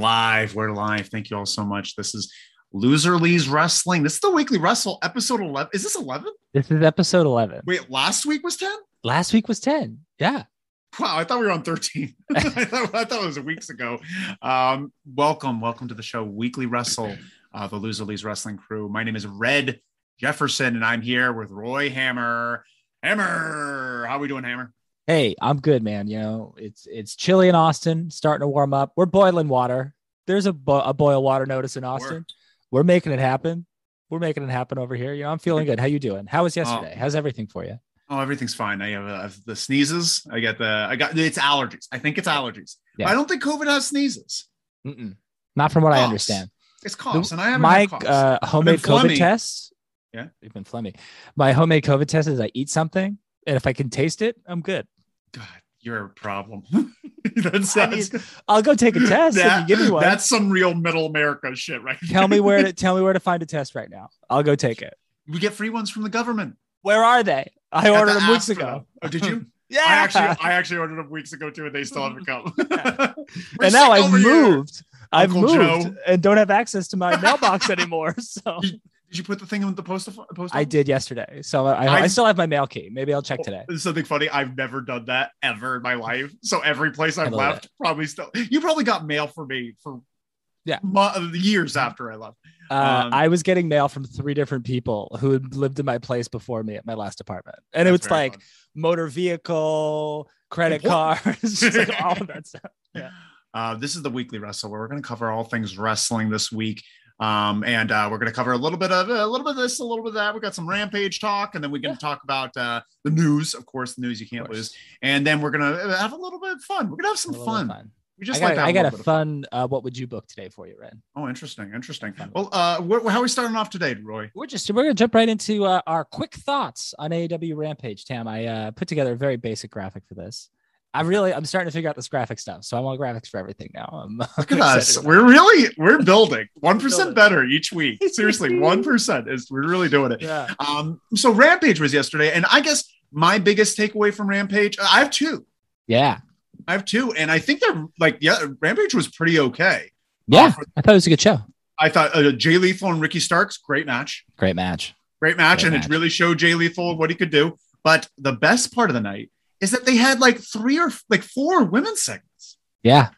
live. We're live. Thank you all so much. This is Loser Lee's Wrestling. This is the weekly wrestle episode 11. Is this 11? This is episode 11. Wait, last week was 10? Last week was 10. Yeah. Wow, I thought we were on 13. I, thought, I thought it was weeks ago. Um, welcome, welcome to the show, Weekly Wrestle, uh, the Loser Lee's Wrestling crew. My name is Red Jefferson, and I'm here with Roy Hammer. Hammer, how are we doing, Hammer? Hey, I'm good, man. You know, it's it's chilly in Austin, starting to warm up. We're boiling water. There's a, bo- a boil water notice in Austin. We're making it happen. We're making it happen over here. You know, I'm feeling good. How you doing? How was yesterday? How's everything for you? Oh, everything's fine. I have uh, the sneezes. I get the, I got, it's allergies. I think it's allergies. Yeah. I don't think COVID has sneezes. Mm-mm. Not from what I understand. It's coughs, and I haven't My coughs. uh, homemade. COVID tests. Yeah. You've been phlegmy. My homemade COVID test is I eat something, and if I can taste it, I'm good. God, you're a problem. that's, I mean, I'll go take a test that- give me one. that's some real middle America shit, right? tell me where to tell me where to find a test right now. I'll go take it. we get free ones from the government. Where are they? I Got ordered to them weeks ago. Oh, did you? Yeah. I actually, I actually ordered them weeks ago too, and they still haven't come. And now I've over here. moved. I've Uncle moved Joe. and don't have access to my mailbox anymore. So Did you put the thing in the post? post I did yesterday. So I, I I've- still have my mail key. Maybe I'll check today. This something funny. I've never done that ever in my life. So every place I've left, probably still. You probably got mail for me for Yeah. mo- years after I left. Uh, Um, I was getting mail from three different people who had lived in my place before me at my last apartment, and it was like fun. motor vehicle, credit cards, just like all of that stuff. Yeah. Uh, this is the weekly wrestle where we're going to cover all things wrestling this week. Um, and uh, we're going to cover a little bit of a little bit of this, a little bit of that. We've got some rampage talk, and then we're going to talk about uh, the news, of course, the news you can't lose. And then we're going to have a little bit of fun. We're going to have some A little bit fun. of We I just got, like I got a fun. fun. Uh, what would you book today for you, Ren? Oh, interesting, interesting. Well, uh, wh- how are we starting off today, Roy? We're just we're gonna jump right into uh, our quick thoughts on AEW Rampage. Tam, I uh, put together a very basic graphic for this. I really I'm starting to figure out this graphic stuff, so I want graphics for everything now. I'm, Look at us. We're really we're building one percent better each week. Seriously, one percent is we're really doing it. yeah. Um, so Rampage was yesterday, and I guess my biggest takeaway from Rampage, I have two. Yeah. I have two, and I think they're like, yeah, Rampage was pretty okay. Yeah. I thought it was a good show. I thought uh, Jay Lethal and Ricky Starks, great match, Great match. great match, Great and match. it really showed Jay Lethal what he could do. But the best part of the night is that they had like three or like four women's segments, Yeah.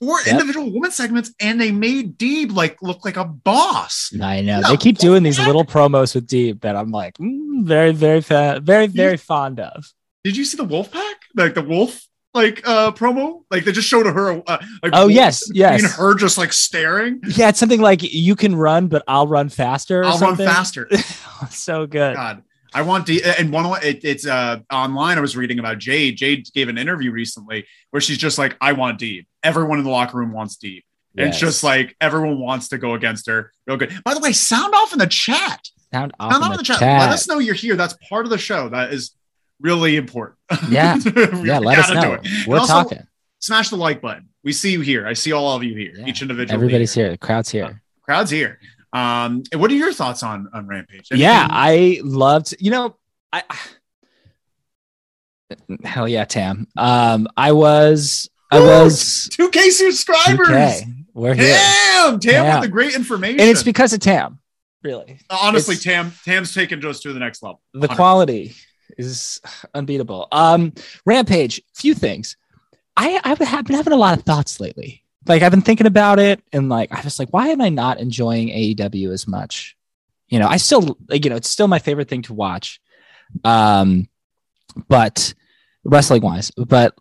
four Yep. individual women segments, and they made Deeb like look like a boss. I know. No, they keep doing these little promos with Deeb that I'm like, mm, very, very, fa- very, very fond of. Did you see the Wolf Pack, like the Wolf? Like uh promo, like they just showed her. Uh, like Oh Wolf yes, and yes. her just like staring. Yeah, it's something like you can run, but I'll run faster. Or I'll something. run faster. so good. God, I want D. And one of it, it's uh online. I was reading about Jade. Jade gave an interview recently where she's just like, "I want Deeb. Everyone in the locker room wants Deeb. And it's just like everyone wants to go against her. Real good. By the way, sound off in the chat. sound off Sound in off the in the chat. chat. Let us know you're here. That's part of the show. That is really important. Yeah. Yeah, let us know. We're also, talking. Smash the like button. We see you here. I see all of you here. Yeah. Each individual. Everybody's leader. here. The crowd's here. Crowd's here. Um, and what are your thoughts on on Rampage? yeah, I loved. You know, I. Hell yeah, Tam. Um, I was. I was. 2K subscribers. 2K. We're here, Damn, Tam Yeah. with the great information. and it's because of Tam. Really, honestly, it's- Tam Tam's taken just to the next level. the 100%. quality is unbeatable. Um, Rampage. Few things. I I have been having a lot of thoughts lately. Like I've been thinking about it, and like I was like, why am I not enjoying AEW as much? You know, I still like you know it's still my favorite thing to watch. Um, but wrestling wise, but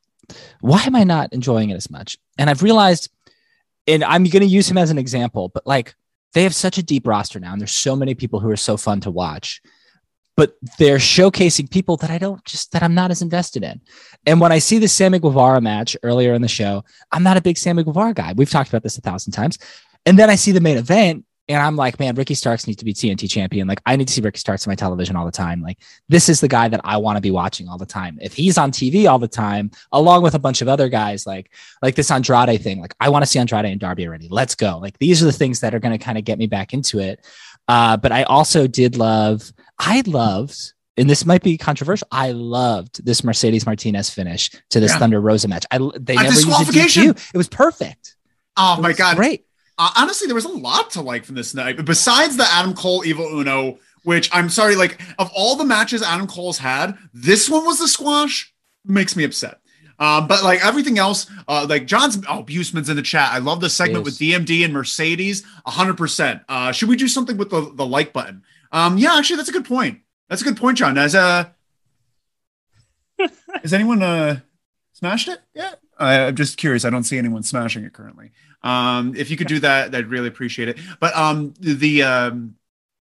why am I not enjoying it as much? And I've realized, and I'm to use him as an example, but like they have such a deep roster now, and there's so many people who are so fun to watch. But they're showcasing people that I don't just that I'm not as invested in. And when I see the Sammy Guevara match earlier in the show, I'm not a big Sammy Guevara guy. We've talked about this a thousand times. And then I see the main event, and I'm like, man, Ricky Starks needs to be TNT champion. Like, I need to see Ricky Starks on my television all the time. Like, this is the guy that I want to be watching all the time. If he's on TV all the time, along with a bunch of other guys, like like this Andrade thing, like I want to see Andrade and Darby already. Let's go. Like, these are the things that are going to kind of get me back into it. Uh, but I also did love, I loved, and this might be controversial. I loved this Mercedes Martinez finish to this Yeah. Thunder Rosa match. I they A never used a. DQ. It was perfect. Oh It my god! great. Uh, honestly, there was a lot to like from this night. Besides the Adam Cole Evil Uno, which I'm sorry, like of all the matches Adam Cole's had, this one was the squash. Makes me upset. Um, but like everything else, uh, like John's oh Busman's in the chat. I love the segment with DMD and Mercedes, hundred percent. Uh, should we do something with the the like button? Um, yeah, actually, that's a good point. That's a good point, John. As uh, has anyone uh smashed it yet? I, I'm just curious. I don't see anyone smashing it currently. Um, if you could do that, I'd really appreciate it. But um, the um,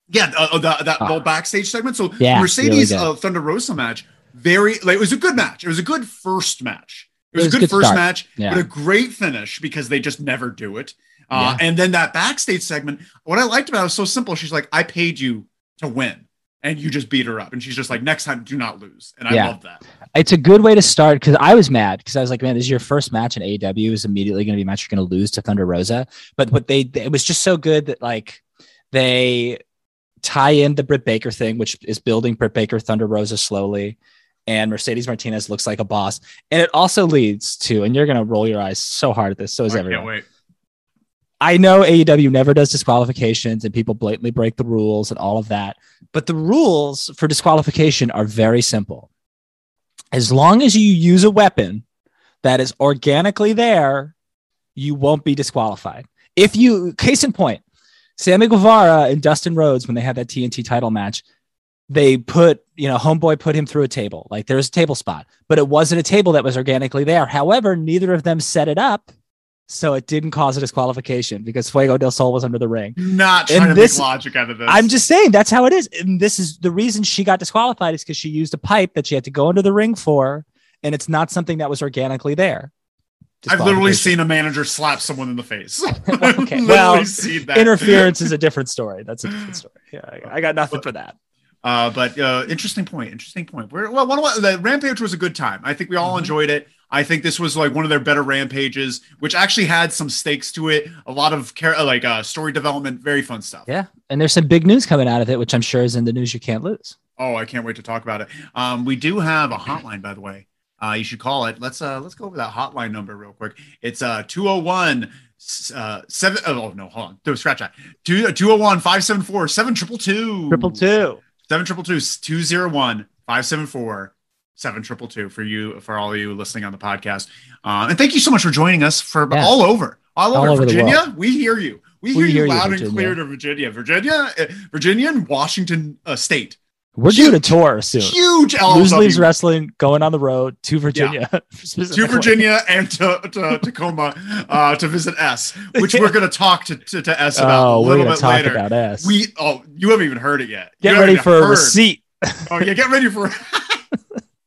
yeah, uh, the, that Ah. whole backstage segment. So Yeah, Mercedes really uh, Thunder Rosa match, very like it was a good match. It was a good first match. It was, It was a a good, good first start. match, Yeah. but a great finish because they just never do it. Uh, Yeah. And then that backstage segment, what I liked about it was so simple. She's like, "I paid you to win." And you just beat her up, and she's just like, "Next time, do not lose." And I Yeah. love that. It's a good way to start because I was mad because I was like, man, this is your first match in AEW. Is immediately going to be a match you're going to lose to Thunder Rosa. But what they it was just so good that like they tie in the Britt Baker thing, which is building Britt Baker Thunder Rosa slowly, and Mercedes Martinez looks like a boss, and it also leads to, and you're going to roll your eyes so hard at this, so is I everyone. I know AEW never does disqualifications and people blatantly break the rules and all of that. But the rules for disqualification are very simple. As long as you use a weapon that is organically there, you won't be disqualified. If you, case in point, Sammy Guevara and Dustin Rhodes, when they had that TNT title match, they put, you know, Homeboy put him through a table. Like there's a table spot, but it wasn't a table that was organically there. However, neither of them set it up. So it didn't cause a disqualification because Fuego del Sol was under the ring. Not And trying to this- make logic out of this. I'm just saying that's how it is. And this is the reason she got disqualified is because she used a pipe that she had to go into the ring for, and it's not something that was organically there. I've literally seen a manager slap someone in the face. Okay, well, interference is a different story. That's a different story. Yeah, I- got nothing for that. Uh, but uh, interesting point. Interesting point. We're, well, one of the Rampage was a good time. I think we all Mhm. enjoyed it. I think this was like one of their better rampages, which actually had some stakes to it, a lot of care, uh, like uh, story development, very fun stuff. Yeah, and there's some big news coming out of it, which I'm sure is in the news you can't lose. Oh, I can't wait to talk about it. Um, we do have a hotline, by the way. Uh, you should call it. Let's uh, let's go over that hotline number real quick. It's uh 201 uh, oh no hold on do scratch that 201 uh, 574 7222 201 574 seven triple two for you for all of you listening on the podcast. Uh, and thank you so much for joining us for yeah. all over all, all over, over, Virginia. We hear you. We, we hear, hear, you loud you, and clear to Virginia, Virginia, eh, Virginia, and Washington uh, State. We're huge, doing a tour soon. Huge Lose Leaves Wrestling going on the road to Virginia. Yeah. to Virginia and to, to Tacoma uh, to visit S, which we're going to talk to, to, to S oh, about oh, a little bit later. About S. We oh, you haven't even heard it yet. Get ready for heard. a receipt. oh yeah, get ready for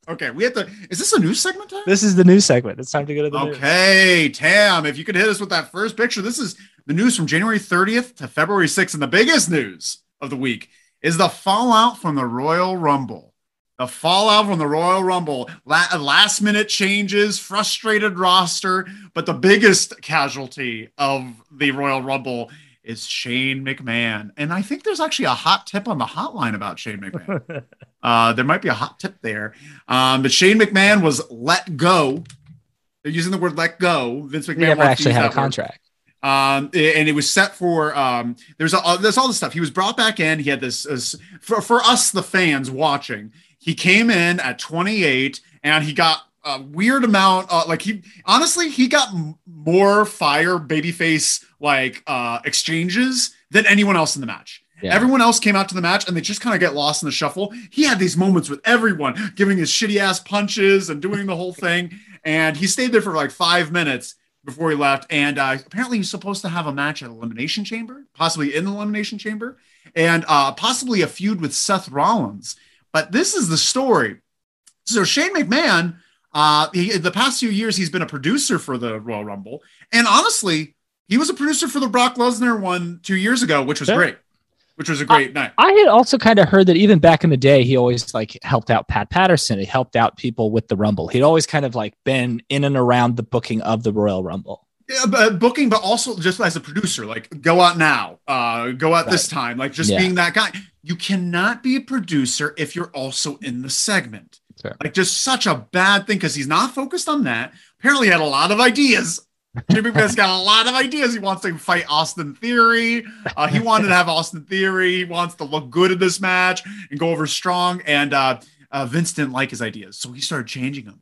okay, we have to. Is this a news segment? Time? This is the news segment. It's time to go to the news. Okay, Tam, if you could hit us with that first picture. This is the news from January 30th to February 6th. And the biggest news of the week is the fallout from the Royal Rumble. The fallout from the Royal Rumble. La- uh, last minute changes, frustrated roster. But the biggest casualty of the Royal Rumble is Shane McMahon. And I think there's actually a hot tip on the hotline about Shane McMahon. Uh, there might be a hot tip there. Um, but Shane McMahon was let go. They're using the word let go. Vince McMahon He never actually had a that word. contract. Um, and it was set for um, there's a, there's all this stuff. He was brought back in. He had this, this for for us the fans watching. He came in at 28 and he got a weird amount. Uh, like he honestly he got more fire babyface like uh, exchanges than anyone else in the match. Yeah. Everyone else came out to the match and they just kind of get lost in the shuffle. He had these moments with everyone giving his shitty ass punches and doing the whole thing. And he stayed there for like five minutes before he left. And uh, apparently he's supposed to have a match at Elimination Chamber, possibly in the Elimination Chamber, and uh, possibly a feud with Seth Rollins. But this is the story. So Shane McMahon, uh, he, the past few years, he's been a producer for the Royal Rumble. And honestly, he was a producer for the Brock Lesnar one two years ago, which was Yeah. great, which was a great night. I had also kind of heard that even back in the day, he always like helped out Pat Patterson. He helped out people with the Rumble. He'd always kind of like been in and around the booking of the Royal Rumble. Yeah, but booking, but also just as a producer, like go out now, uh, go out this time, like just Yeah. being that guy. You cannot be a producer if you're also in the segment. Like just such a bad thing because he's not focused on that. Apparently, he had a lot of ideas Shane McMahon's got a lot of ideas. He wants to fight Austin Theory. Uh, he wanted to have Austin Theory. He wants to look good in this match and go over strong. And uh, uh, Vince didn't like his ideas, so he started changing them.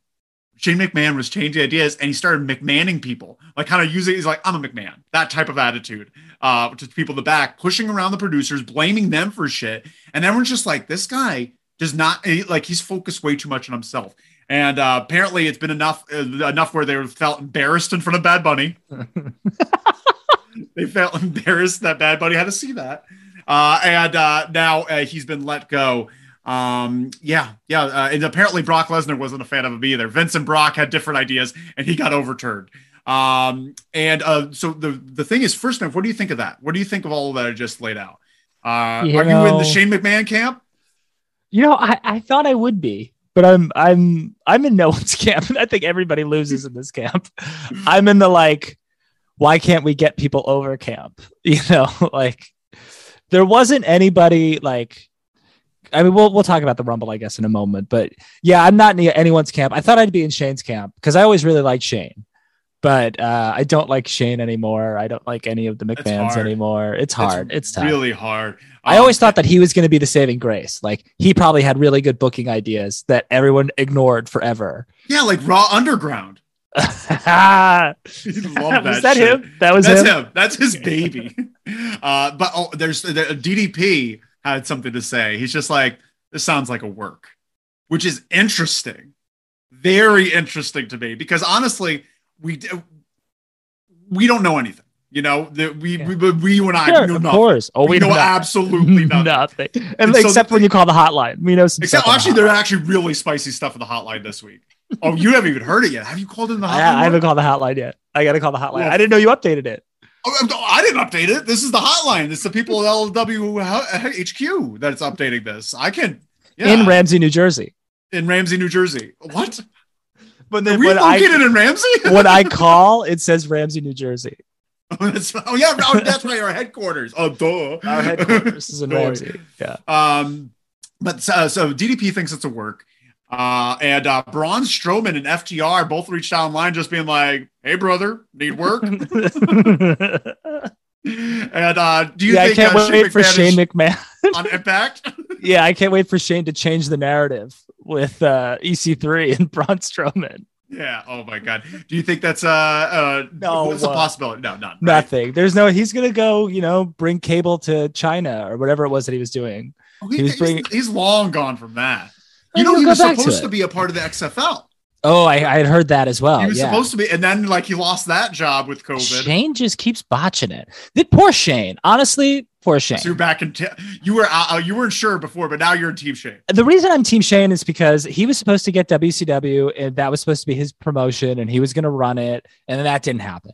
Shane McMahon was changing ideas and he started McMahoning people, like kind of using, he's like, I'm a McMahon, that type of attitude uh, to people in the back, pushing around the producers, blaming them for shit. And everyone's just like, this guy does not, like, he's focused way too much on himself. And uh, apparently it's been enough, uh, enough where they felt embarrassed in front of Bad Bunny. they felt embarrassed that Bad Bunny had to see that. Uh, and uh, now uh, he's been let go. Um, yeah, yeah. Uh, and apparently Brock Lesnar wasn't a fan of him either. Vince and Brock had different ideas, and he got overturned. Um, and uh, so the the thing is, first off, what do you think of that? What do you think of all that I just laid out? Uh, You are you in the Shane McMahon camp? You know, I, I thought I would be, but I'm I'm I'm in no one's camp. I think everybody loses in this camp. I'm in the like, why can't we get people over camp? You know, like there wasn't anybody like I mean, we'll we'll talk about the Rumble, I guess, in a moment. But yeah, I'm not in anyone's camp. I thought I'd be in Shane's camp because I always really liked Shane, but uh, I don't like Shane anymore. I don't like any of the It's McMahons hard. anymore. It's hard. It's, tough. really hard. I Um, always thought that he was going to be the saving grace. Like he probably had really good booking ideas that everyone ignored forever. yeah, like Raw Underground. was He loved that, that shit. him? That was That's him. him. That's his baby. uh, but oh, there's the DDP had something to say. He's just like, this sounds like a work, which is interesting, very interesting to me because honestly, we we don't know anything. You know, that we, Yeah. we we you and I Sure, know of nothing. course. Oh, we, we know nothing. absolutely nothing. nothing. And, And except when you call the hotline, we know some. Except stuff on the actually, there's actually really spicy stuff in the hotline this week. Oh, you haven't even heard it yet. Have you called in the hotline? I, I haven't called the hotline yet. I got to call the hotline. Well- I didn't know you updated it. Oh, I'm- didn't update it. This is the hotline. It's the people at LW HQ uh, that updating this. I can yeah, in Ramsey, New Jersey. in Ramsey, New Jersey. What? But then we when I located in Ramsey? when I call, it says Ramsey, New Jersey. oh, that's, oh yeah, oh, that's right. Our headquarters. Oh, duh. Our headquarters is in. Ramsey. Yeah. Um, but uh, so DDP thinks it's a work. Uh, and uh, Braun Strowman and FTR both reached out online, just being like, "Hey, brother, need work?" and uh, do you yeah, I can't uh, wait for McMahon Shane McMahon. on Impact? yeah, I can't wait for Shane to change the narrative with uh, EC3 and Braun Strowman. Yeah. Oh my God. Do you think that's uh uh No, What's a uh, possibility? No, none. right? Nothing. There's no. He's gonna go. You know, bring cable to China or whatever it was that he was doing. Oh, he- he was he's, bringing- he's long gone from that. You know, he'll he go was back to supposed to be a part of the XFL. Oh, I, I had heard that as well. he was yeah. supposed to be, and then like he lost that job with COVID. Shane just keeps botching it. The poor Shane. Honestly, poor Shane. So you're back in. T- you were uh, uh, you weren't sure before, but now you're in Team Shane. the reason I'm Team Shane is because he was supposed to get WCW and that was supposed to be his promotion and he was going to run it. And then that didn't happen.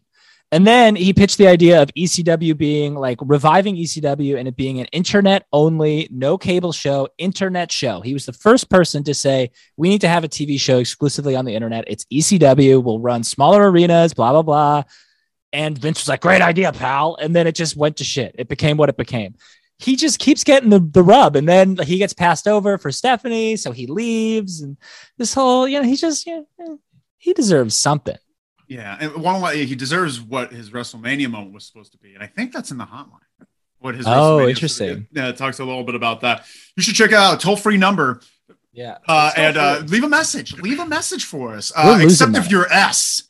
And then he pitched the idea of ECW being like reviving ECW and it being an internet only, no cable show, internet show. He was the first person to say, we need to have a TV show exclusively on the internet. It's ECW. We'll run smaller arenas, blah, blah, blah. And Vince was like, great idea, pal. And then it just went to shit. It became what it became he just keeps getting the, the rub and then he gets passed over for Stephanie. So he leaves and this whole, you know, he just, you know, he deserves something. Yeah, and one way he deserves what his WrestleMania moment was supposed to be, and I think that's in the hotline. What his Oh, interesting. Yeah, it talks a little bit about that. You should check out. Toll free number. Yeah. uh, and uh, leave a message. Leave a message for us. Uh, except if you're S.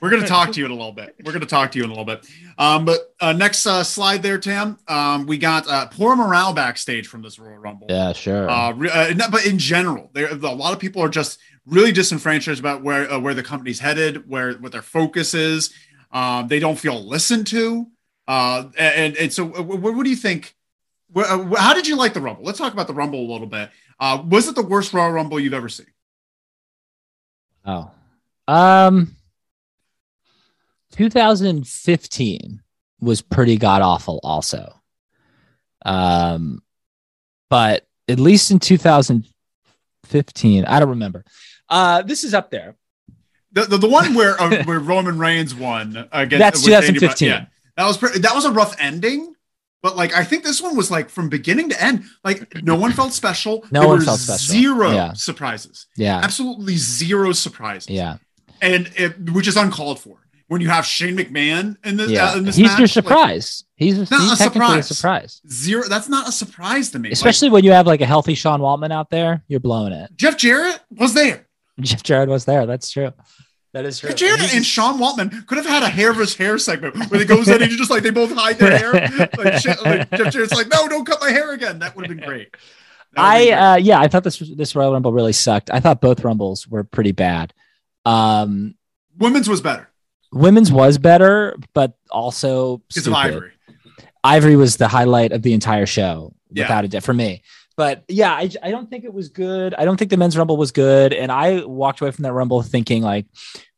We're going to talk to you in a little bit. We're going to talk to you in a little bit. Um, but uh, next uh, slide there, Tam. Um, we got uh, poor morale backstage from this Royal Rumble. yeah, sure. Uh, re- uh, but in general, there a lot of people are just really disenfranchised about where uh, where the company's headed, where what their focus is. Um, they don't feel listened to. Uh, and and so, uh, what, what do you think? Uh, How did you like the Rumble? Let's talk about the Rumble a little bit. Uh, was it the worst Royal Rumble you've ever seen? oh. Um 2015 was pretty god awful also. Um but at least in 2015, I don't remember. Uh this is up there. The, the, the one where uh, where Roman Reigns won against That's Andy 2015. Bra- yeah, that was pretty, that was a rough ending. But like I think this one was like from beginning to end, like no one felt special. No There one felt special. Zero Yeah. surprises. Yeah. Absolutely zero surprises. Yeah. and it, which is uncalled for when you have Shane McMahon in this. Yeah, Uh, in this he's match, your like, surprise. he's not he's a technically a surprise. surprise. zero. That's not a surprise to me. Like, Especially when you have like a healthy Sean Waltman out there, you're blowing it. Jeff Jarrett was there. Jeff Jarrett was there. That's true. That is true. Jeff Jarrett He's and just- Sean Waltman could have had a hair versus hair segment where he goes in and you just like they both hide their hair. Like, shit, like Jeff Jarrett's like, no, don't cut my hair again. That would have been great. I uh, yeah, I thought this this Royal Rumble really sucked. I thought both Rumbles were pretty bad. Um, women's was better women's was better, but also because of. Ivory. Ivory was the highlight of the entire show, Yeah. without a doubt, for me. But yeah, I, I don't think it was good. I don't think the men's rumble was good. And I walked away from that rumble thinking, like,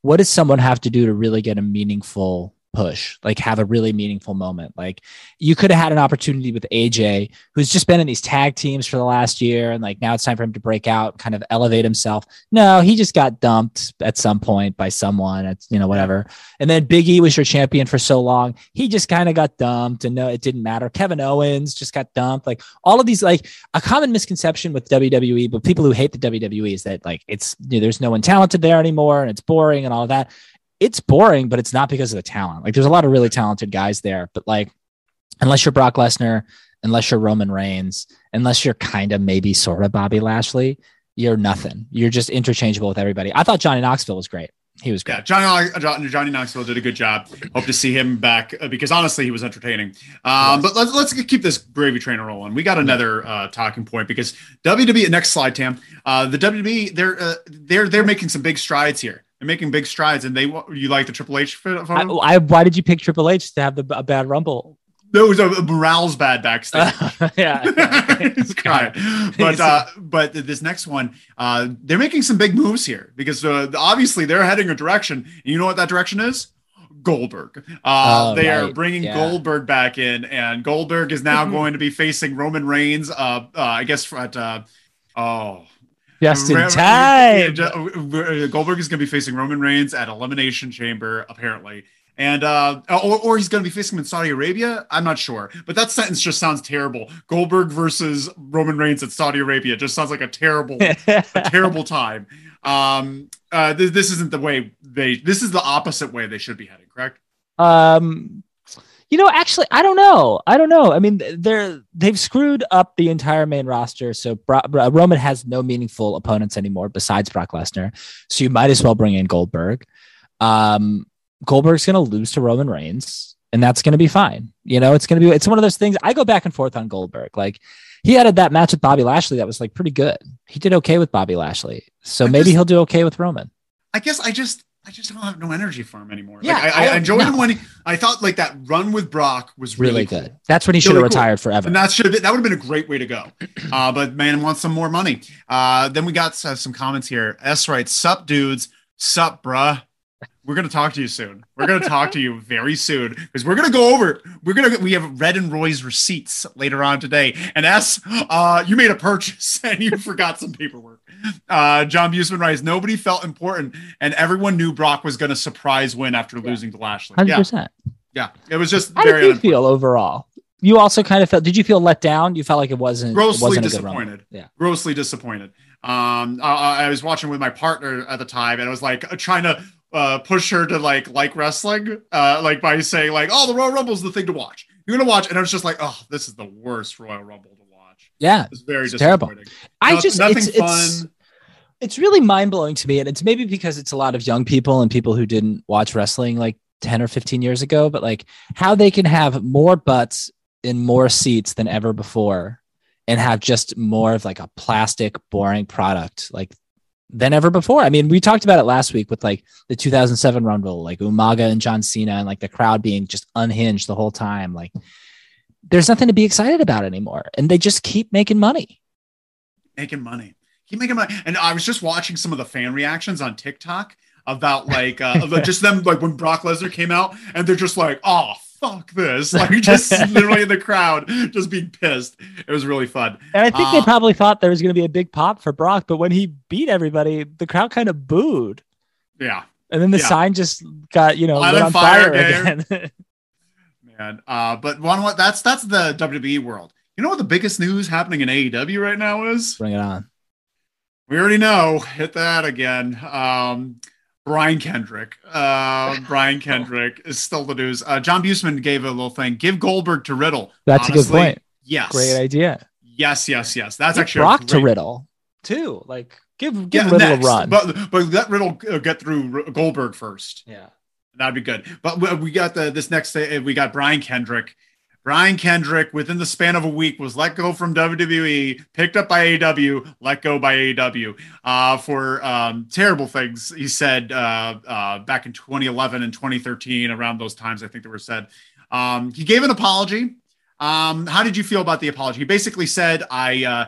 what does someone have to do to really get a meaningful push? Like, have a really meaningful moment? Like, you could have had an opportunity with AJ, who's just been in these tag teams for the last year. And like, now it's time for him to break out, kind of elevate himself. No, he just got dumped at some point by someone. It's, you know, whatever. And then Big E was your champion for so long. He just kind of got dumped and no, it didn't matter. Kevin Owens just got dumped. Like all of these, like a common misconception with WWE, but people who hate the WWE is that like it's, you know, there's no one talented there anymore and it's boring and all of that. It's boring, but it's not because of the talent. Like there's a lot of really talented guys there, but like unless you're Brock Lesnar, unless you're Roman Reigns, unless you're kind of maybe sort of Bobby Lashley, you're nothing. You're just interchangeable with everybody. I thought Johnny Knoxville was great. He was great. Yeah, Johnny Johnny, Knoxville did a good job. Hope to see him back uh, because honestly, he was entertaining. Um, Yes. But let's let's keep this gravy train rolling. We got another uh, talking point because WWE. Next slide, Tam. Uh, the WWE they're uh, they're they're making some big strides here. They're making big strides, and they you like the Triple H photo? I, I, why did you pick Triple H to have the a bad Rumble? There was a, a morale's bad backstage. yeah, It's. But uh, but this next one, uh, they're making some big moves here because uh, obviously they're heading a direction. And you know what that direction is? Goldberg. Uh, Oh, they are bringing Yeah. Goldberg back in, and Goldberg is now going to be facing Roman Reigns. Uh, uh I guess at uh, oh. Just in Ra- time. uh, Goldberg is going to be facing Roman Reigns at Elimination Chamber, apparently. And uh, or, or he's going to be facing him in Saudi Arabia. I'm not sure, but that sentence just sounds terrible. Goldberg versus Roman Reigns at Saudi Arabia just sounds like a terrible, a terrible time. Um, uh, this, this isn't the way they. This is the opposite way they should be heading. Correct? um, you know, actually, I don't know. I don't know. I mean, they're they've screwed up the entire main roster. So Bro- Bro- Roman has no meaningful opponents anymore besides Brock Lesnar. So you might as well bring in Goldberg. Um, Goldberg's going to lose to Roman Reigns, and that's going to be fine. You know, it's going to be. It's one of those things. I go back and forth on Goldberg. Like he had that match with Bobby Lashley that was like pretty good. He did okay with Bobby Lashley. So I maybe just- he'll do okay with Roman. I guess I just. I just don't have no energy for him anymore. Yeah, like, I, I I, enjoyed him no. when he, I thought like that run with Brock was Really, really, good. cool. That's when he should have Really cool. retired forever. And that should have been, that would have been a great way to go. Uh, but man wants some more money. Uh, then we got uh, some comments here. S right, "Sup dudes, sup bruh." We're gonna talk to you soon. We're gonna talk to you very soon because we're gonna go over. We're gonna we have Red and Roy's receipts later on today. And S, uh, you made a purchase and you forgot some paperwork. Uh, John Busman writes, nobody felt important, and everyone knew Brock was gonna surprise win after losing to Lashley. Hundred Yeah, percent. yeah. It was just How very did you feel overall? You also kind of felt. Did you feel let down? You felt like it wasn't it grossly wasn't good run. disappointed. Yeah. grossly disappointed. Um, I, I was watching with my partner at the time, and I was like trying to uh, push her to like like wrestling, uh, like by saying like, "Oh, the Royal Rumble is the thing to watch. You're gonna watch," and I was just like, "Oh, this is the worst Royal Rumble to watch. Yeah, It's very It's terrible. I No- just nothing it's, fun. It's, it's really mind blowing to me, and it's maybe because it's a lot of young people and people who didn't watch wrestling like ten or fifteen years ago. But like how they can have more butts in more seats than ever before, and have just more of like a plastic, boring product like than ever before. I mean, we talked about it last week with like the 2007 Rumble, like Umaga and John Cena, and like the crowd being just unhinged the whole time. Like, there's nothing to be excited about anymore, and they just keep making money. making money. Keep making money. And I was just watching some of the fan reactions on TikTok about like uh just them like when Brock Lesnar came out and they're just like, oh fuck this. Like just literally in the crowd, just being pissed. It was really fun. And I think they Uh, probably thought there was going to be a big pop for Brock, but when he beat everybody, the crowd kind of booed, Yeah. and then the Yeah. sign just got you know Light lit on on fire fire, again. Man. Uh but one what that's that's the WWE world. You know what the biggest news happening in AEW right now is? Bring it on. We already know. Hit that again. Um Brian Kendrick. Uh, Brian Kendrick is still the news. Uh, John Busman gave a little thing. Give Goldberg to Riddle. That's a good point. Yes. Great idea. Yes, yes, yes. That's Give actually a Brock to Riddle too. Like give give Yeah, Riddle next. a run. But but let Riddle uh, get through Goldberg first. yeah. That'd be good. But we- we got the this next uh, we got Brian Kendrick. Brian Kendrick, within the span of a week, was let go from WWE, picked up by AW, let go by AW uh, for um, terrible things he said uh, uh, back in 2011 and 2013. Around those times, I think they were said. Um, he gave an apology. Um, how did you feel about the apology? He basically said, "I." Uh,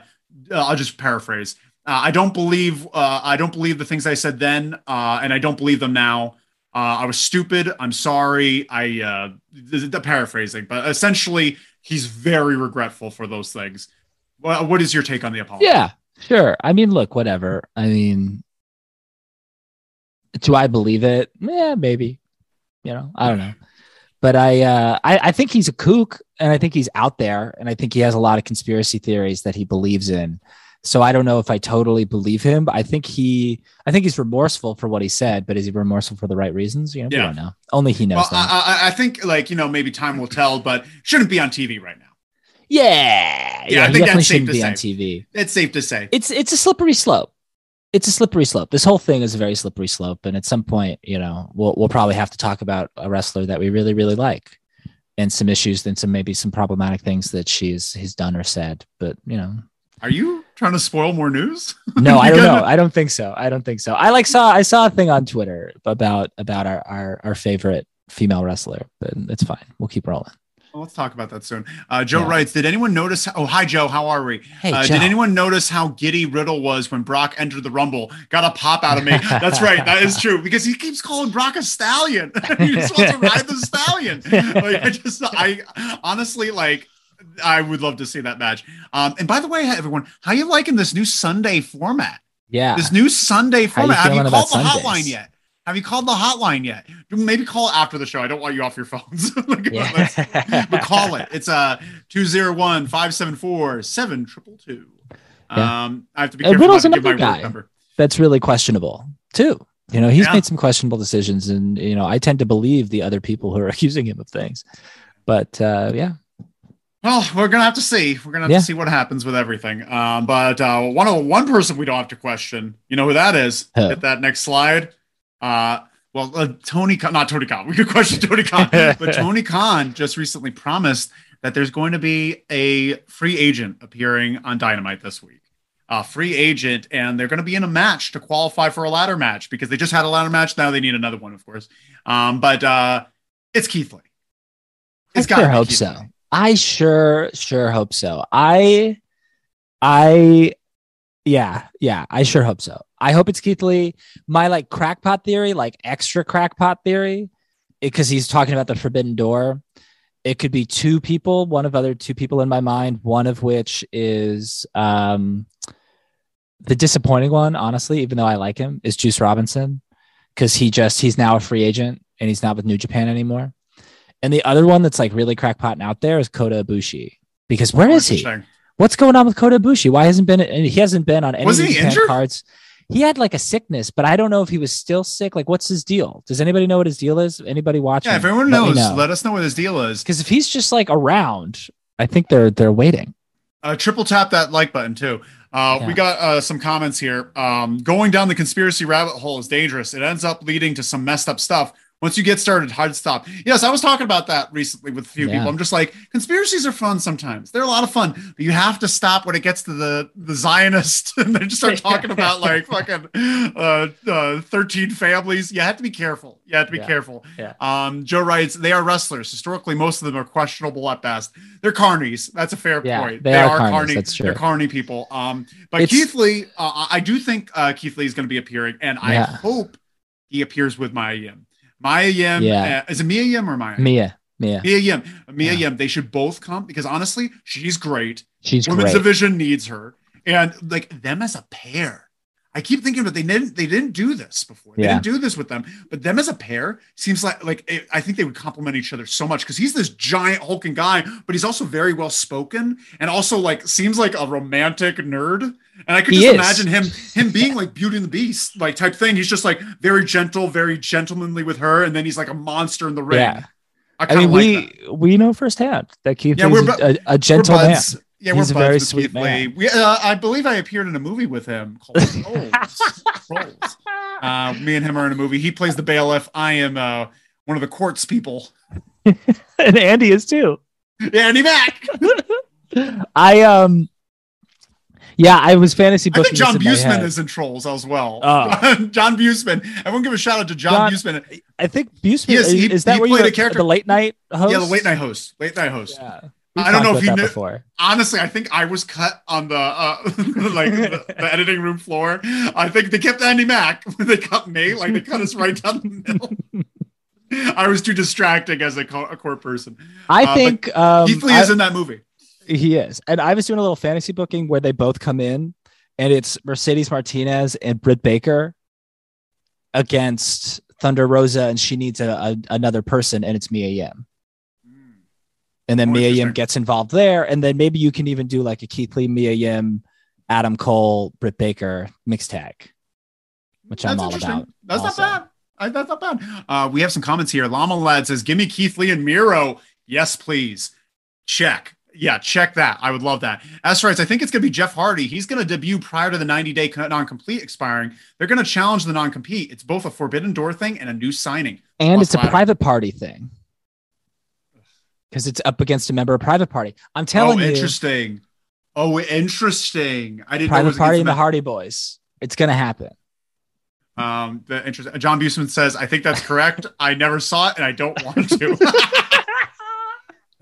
I'll just paraphrase. Uh, I don't believe. Uh, I don't believe the things I said then, uh, and I don't believe them now. Uh, I was stupid. I'm sorry. I uh, the, paraphrasing, but essentially, he's very regretful for those things. Well, what is your take on the apology? Yeah, sure. I mean, look, whatever. I mean, do I believe it? Yeah, maybe. You know, I don't know. But I, uh, I, I think he's a kook, and I think he's out there, and I think he has a lot of conspiracy theories that he believes in. So I don't know if I totally believe him. I think he, I think he's remorseful for what he said. But is he remorseful for the right reasons? You know, we Yeah. don't know. Only he knows Well, that. I, I, I think like you know maybe time will tell, but shouldn't be on TV right now. yeah, Yeah, I he think that's safe shouldn't to be on say. TV. It's safe to say. it's it's a slippery slope. It's a slippery slope. This whole thing is a very slippery slope, and at some point, you know, we'll we'll probably have to talk about a wrestler that we really really like, and some issues and some maybe some problematic things that she's he's done or said. But you know, Are you trying to spoil more news? no, I don't gotta- know. I don't think so. I don't think so. I like saw I saw a thing on Twitter about about our our, our favorite female wrestler, but it's fine. We'll keep rolling. Well, let's talk about that soon. Uh, Joe Yeah. writes, did anyone notice? Oh, hi, Joe. How are we? Hey, uh, Joe. did anyone notice how giddy Riddle was when Brock entered the Rumble? Got a pop out of me. That's right. That is true because he keeps calling Brock a stallion. he just wants to ride the stallion. Like, I just, I honestly like. I would love to see that match. Um, and by the way, everyone, how you liking this new Sunday format? yeah, This new Sunday How you format. Have you called the about hotline yet? Have you called the hotline yet? Maybe call it after the show. I don't want you off your phones. Like, yeah. but call it. It's uh 201 574 7222. Yeah. Um, I have to be careful not Riddle's to give my another work guy. number. that's really questionable too. You know, he's Yeah. made some questionable decisions, and you know, I tend to believe the other people who are accusing him of things. But uh, yeah, Well, we're gonna have to see. We're gonna have Yeah. to see what happens with everything. Um, but uh, one of one person we don't have to question. You know who that is? Who? Hit that next slide. Uh, well, uh, Tony, not Tony Khan. We could question Tony Khan, but Tony Khan just recently promised that there's going to be a free agent appearing on Dynamite this week. A free agent, and they're going to be in a match to qualify for a ladder match because they just had a ladder match. Now they need another one, of course. Um, but uh, it's Keith Lee. I gotta sure be hope so. Lee. I sure, sure hope so. I, I, yeah, yeah, I sure hope so. I hope it's Keith Lee. My like crackpot theory, like extra crackpot theory, because he's talking about the forbidden door. It could be two people, one of other two people in my mind, one of which is um the disappointing one, honestly, even though I like him, is Juice Robinson. Because he just he's now a free agent and he's not with New Japan anymore. And the other one that's like really crackpot and out there is Kota Ibushi. Because where is he? What's going on with Kota Ibushi? Why hasn't been he hasn't been on any New he injured? cards? He had like a sickness, but I don't know if he was still sick. Like, what's his deal? Does anybody know what his deal is? Anybody watching? Yeah, if everyone Let knows, know. let us know what his deal is. Because if he's just like around, I think they're they're waiting. Uh, triple tap that like button too. Uh, Yeah. We got uh, some comments here. Um, going down the conspiracy rabbit hole is dangerous. It ends up leading to some messed up stuff. Once you get started, hard to stop. Yes, I was talking about that recently with a few Yeah. people. I'm just like, conspiracies are fun sometimes. They're a lot of fun, but you have to stop when it gets to the the Zionist and they just start talking about like fucking uh, uh, 13 families. You have to be careful. You have to be Yeah. careful. Yeah. Um, Joe writes, they are wrestlers. Historically, most of them are questionable at best. They're carnies. That's a fair Yeah, point. they are carnies. That's true. They're carny people. Um, but It's- Keith Lee, uh, I do think uh, Keith Lee is going to be appearing, and I hope he appears with my Yim. Maya Yim, Yeah. uh, is it Mia Yim or Maya? Mia, Mia, Mia Yim. Mia Yeah. Yim. They should both come because honestly, she's great. she's Women's great. division needs her, and like them as a pair. I keep thinking that they didn't they didn't do this before. They Yeah. didn't do this with them, but them as a pair seems like like it, I think they would complement each other so much because he's this giant hulking guy, but he's also very well spoken and also like seems like a romantic nerd. And I could just imagine him him being like Beauty and the Beast, like type thing. He's just like very gentle, very gentlemanly with her, and then he's like a monster in the ring. Yeah. I I mean, like we that. we know firsthand that Keith Yeah, is we're a, a gentle We're man. Yeah, He's we're a very sweet Keith man. We, uh, I believe I appeared in a movie with him called Trolls. Trolls. Uh, me and him are in a movie. He plays the bailiff. I am uh, one of the courts people. and Andy is too. Yeah, Andy Mack. I um, yeah, I was fantasy I think John Busman is in Trolls as well. Oh. John Busman. Everyone give a shout out to John, John- Busman. I think Busman is, he- is that he where you played a the- character- the late night host? Yeah, the late night host. Late night host. Yeah. I don't know if he he knew- before. Honestly, I think I was cut on the uh, like the, the editing room floor. I think they kept Andy Mack when they cut me. Like they cut us right down the middle. I was too distracting as a, co- a court person. I Uh, think um, Keith Lee I- is in that movie. He is, and I was doing a little fantasy booking where they both come in, and it's Mercedes Martinez and Britt Baker against Thunder Rosa, and she needs a, a another person, and it's Mia Yim. And then Oh, Mia Yim gets involved there, and then maybe you can even do like a Keith Lee, Mia Yim, Adam Cole, Britt Baker mixed tag, which I'm That's all about. That's also. not bad. I, that's not bad. Uh, we have some comments here. Llama Lad says, "Give me Keith Lee and Miro." Yes, please. Check. Yeah, check that. I would love that. As writes, I think it's going to be Jeff Hardy. He's going to debut prior to the 90 day non-compete expiring. They're going to challenge the non-compete. It's both a Forbidden Door thing and a new signing. and Plus it's a private party thing because it's up against a member of private party. I'm telling oh, you, interesting. Oh, interesting. I didn't private was party and the. Hardy Boys. It's gonna happen. Um, the interest. John Busman says, "I think that's correct. I never saw it, and I don't want to."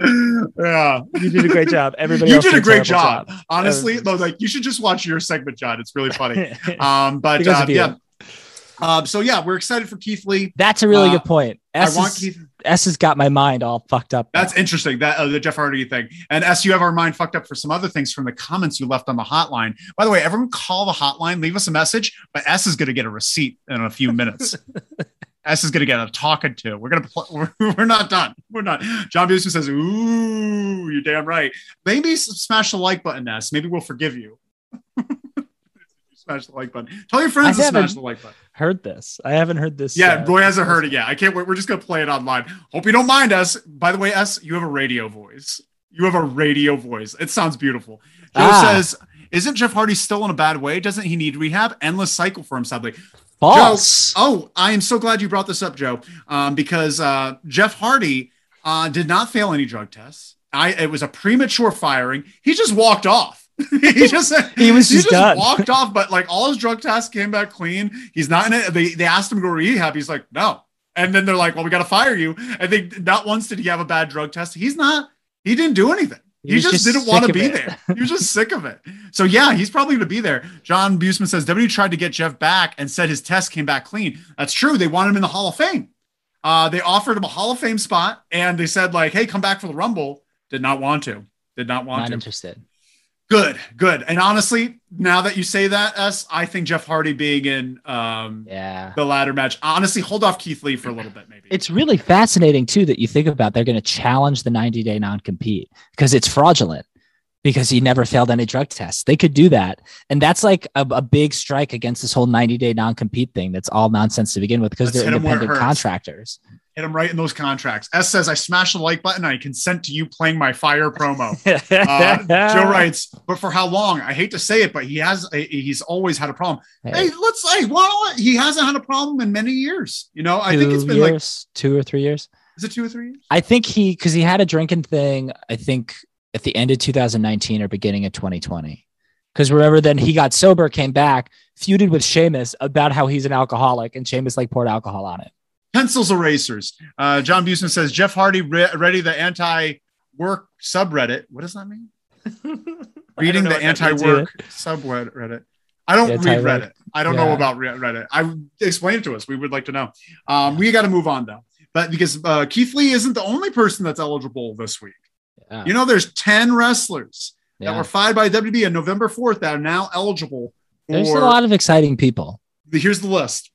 yeah, You did a great job. Everybody, you else did a great terrible job. Honestly, though, like you should just watch your segment, John. It's really funny. Um, but uh, yeah. Um, so yeah, we're excited for Keith Lee. That's a really Uh, good point. S, I want Keith. S has got my mind all fucked up. That's interesting. That uh, the Jeff Hardy thing, and S, you have our mind fucked up for some other things from the comments you left on the hotline. By the way, everyone call the hotline, leave us a message. But S is going to get a receipt in a few minutes. S is going to get a talking to. We're going to. Pl- we're, we're not done. We're not. John Busman says, "Ooh, you're damn right." Maybe smash the like button, S. Maybe we'll forgive you. smash the like button. Tell your friends I to smash the like button. heard this. I haven't heard this. Yeah, uh, Roy hasn't heard it yet. I can't wait. We're just gonna play it online. Hope you don't mind us. By the way, S, you have a radio voice. You have a radio voice. It sounds beautiful. Joe Ah. says, "Isn't Jeff Hardy still in a bad way? Doesn't he need rehab? Endless cycle for him, sadly." False. Oh, I am so glad you brought this up, Joe, um, because uh, Jeff Hardy uh, did not fail any drug tests. I it was a premature firing. He just walked off. he just He was just done. walked off, but like all his drug tests came back clean. He's not in it. They they asked him to go to rehab. He's like, no. And then they're like, well, we got to fire you. I think not once did he have a bad drug test. He's not. He didn't do anything. He He, just, just didn't want to be there. He was just sick of it. So yeah, he's probably going to be there. John Busman says W tried to get Jeff back and said his test came back clean. That's true. They wanted him in the Hall of Fame. Uh, they offered him a Hall of Fame spot, and they said like, "Hey, come back for the Rumble." Did not want to. Did not want Not to. interested. Good, good. And honestly, now that you say that, S, I think Jeff Hardy being in um, Yeah. the ladder match. Honestly, hold off Keith Lee for a little bit, maybe. It's really fascinating too that you think about they're going to challenge the 90 day non compete because it's fraudulent because he never failed any drug tests. They could do that. And that's like a, a big strike against this whole 90 day non compete thing. That's all nonsense to begin with because Let's they're hit 'em where it independent contractors. Hit right in those contracts. S says, "I smash the like button. I consent to you playing my fire promo." Uh, Joe writes, but for how long? I hate to say it, but he has he's always had a problem. Hey, Hey, let's say, well, he hasn't had a problem in many years. You know, I think it's been like, two or three years. is it two or three years? I think he because he had a drinking thing. I think at the end of 2019 or beginning of 2020. Because remember, then he got sober, came back, feuded with Sheamus about how he's an alcoholic, and Sheamus like poured alcohol on it. Pencils erasers. Uh, John Busman says Jeff Hardy re- ready the anti-work subreddit. What does that mean? Reading the what that means anti-work subreddit. I don't read Anti-work. Reddit. I don't know about Re- Reddit. I explain it to us. We would like to know. Um, we got to move on though, but because uh, Keith Lee isn't the only person that's eligible this week. Yeah. You know, there's ten wrestlers that were fired by WB on November 4th that are now eligible. There's a lot of exciting people. here's the list.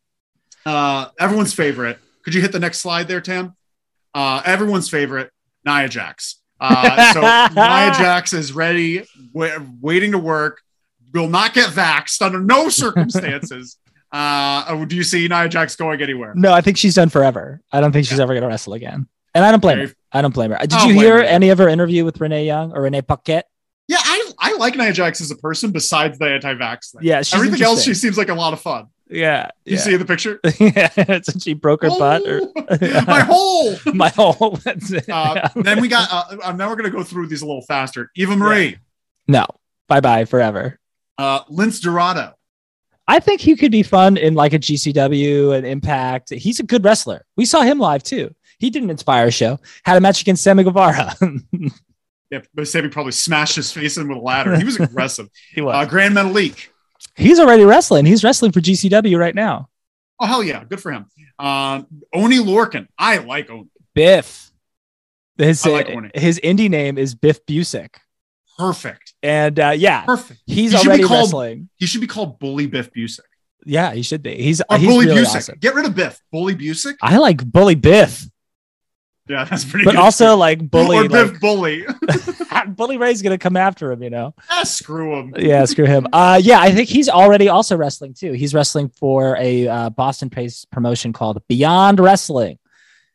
Uh, everyone's favorite. Could you hit the next slide there, Tam? Uh, everyone's favorite, Nia Jax. Uh, so Nia Jax is ready, wa- waiting to work. will not get vaxxed under no circumstances. uh, do you see Nia Jax going anywhere? No, I think she's done forever. I don't think she's ever going to wrestle again. And I don't blame her. I don't blame her. Did you hear any of her interview with Renee Young or Renee Paquette? Yeah, I, I like Nia Jax as a person besides the anti-vax thing. Yeah, everything else she seems like a lot of fun. Yeah, you yeah. see the picture? yeah, she broke her oh, butt. Or, my hole, my hole. uh, then we got. Uh, now we're gonna go through these a little faster. Eva Marie. Yeah. No, bye bye forever. Uh, Lince Dorado. I think he could be fun in like a GCW and Impact. He's a good wrestler. We saw him live too. He did an Inspire show. Had a match against Sammy Guevara. yeah, but Sammy probably smashed his face in with a ladder. He was aggressive. he was. Uh, Grand Metalik. He's already wrestling. He's wrestling for GCW right now. Oh hell yeah, good for him. Uh, Oni Lorcan, I like Oni. Biff. His like uh, his indie name is Biff Busick. Perfect. And uh, yeah, perfect. He's he already called, wrestling. He should be called Bully Biff Busick. Yeah, he should be. He's, or he's Bully really Busick. Awesome. Get rid of Biff. Bully Busick. I like Bully Biff. Yeah, that's pretty. But good. also like bully, or like, Bully. bully Ray's gonna come after him, you know. Ah, screw him. Yeah, screw him. Uh, yeah, I think he's already also wrestling too. He's wrestling for a uh, Boston based promotion called Beyond Wrestling.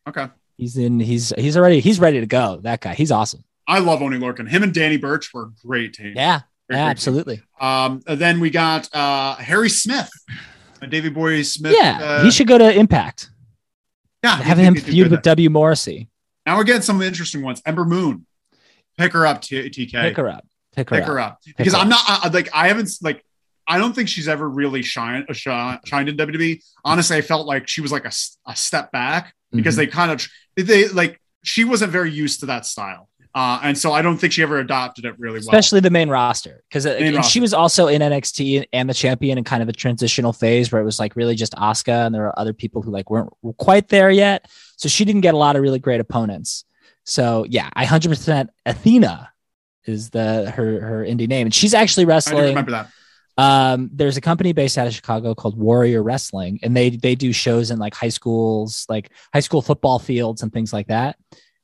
Okay. He's in. He's he's already he's ready to go. That guy. He's awesome. I love Oni Lorcan. Him and Danny Burch were a great team. Yeah, great, yeah, great absolutely. Team. Um, then we got uh, Harry Smith, uh, Davey Boy Smith. Yeah, uh, he should go to Impact. Yeah, have him feud with W Morrissey. Now we're getting some interesting ones. Ember Moon, pick her up, T- TK. Pick her up. Pick her, pick up. her up. because her I'm not I, like I haven't like I don't think she's ever really shined uh, shined in WWE. Honestly, I felt like she was like a, a step back because mm-hmm. they kind of they like she wasn't very used to that style. Uh, and so I don't think she ever adopted it really well. Especially the main roster. Because uh, she was also in NXT and the champion in kind of a transitional phase where it was like really just Asuka and there were other people who like weren't quite there yet. So she didn't get a lot of really great opponents. So yeah, I 100% Athena is the her her indie name. And she's actually wrestling. I remember that. Um, there's a company based out of Chicago called Warrior Wrestling, and they they do shows in like high schools, like high school football fields and things like that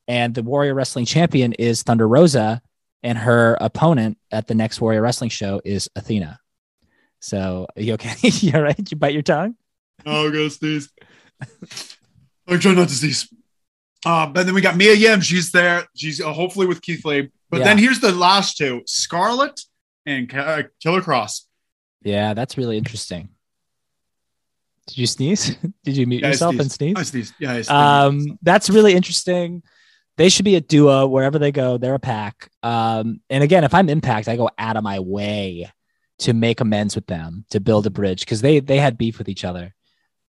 and the Warrior Wrestling champion is Thunder Rosa, and her opponent at the next Warrior Wrestling show is Athena. So, are you okay? you all right? Did you bite your tongue? Oh, go sneeze. I'm trying not to sneeze. Uh, but then we got Mia Yim. She's there. She's uh, hopefully with Keith Lee. But yeah. then here's the last two Scarlet and uh, Killer Kross. Yeah, that's really interesting. Did you sneeze? Did you mute yeah, yourself and sneeze? I sneezed. Yeah, I sneezed. Um, that's really interesting they should be a duo wherever they go. They're a pack. Um, and again, if I'm Impact, I go out of my way to make amends with them to build a bridge because they they had beef with each other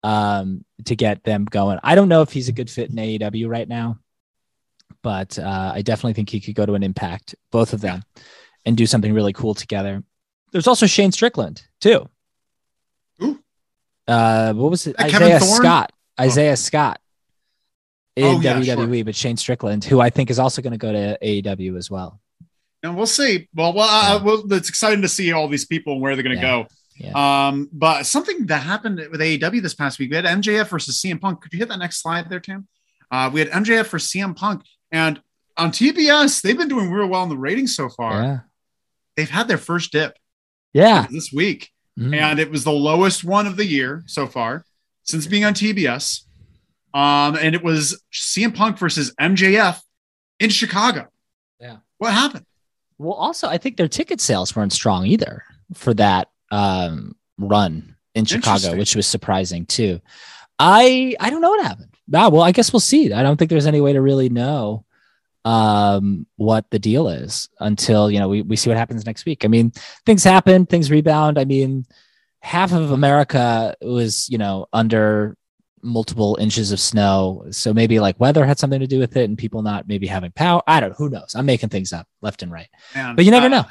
um, to get them going. I don't know if he's a good fit in AEW right now, but uh, I definitely think he could go to an Impact, both of them, and do something really cool together. There's also Shane Strickland too. Ooh. Uh, what was it? Isaiah Scott. Isaiah oh. Scott in oh, yeah, WWE, sure. but Shane Strickland, who I think is also going to go to AEW as well. And we'll see. Well, well, uh, well, it's exciting to see all these people and where they're going to yeah. go. Yeah. Um, but something that happened with AEW this past week, we had MJF versus CM Punk. Could you hit that next slide there, Tim? Uh, we had MJF for CM Punk, and on TBS, they've been doing real well in the ratings so far. Yeah. They've had their first dip. Yeah. This week. Mm-hmm. And it was the lowest one of the year so far since being on TBS. Um, and it was CM Punk versus MJF in Chicago. Yeah. What happened? Well, also, I think their ticket sales weren't strong either for that um, run in Chicago, which was surprising too. I I don't know what happened. Ah, well, I guess we'll see. I don't think there's any way to really know um, what the deal is until you know we, we see what happens next week. I mean, things happen, things rebound. I mean, half of America was you know under multiple inches of snow. So maybe like weather had something to do with it and people not maybe having power. I don't know. Who knows? I'm making things up left and right. but you never uh, know.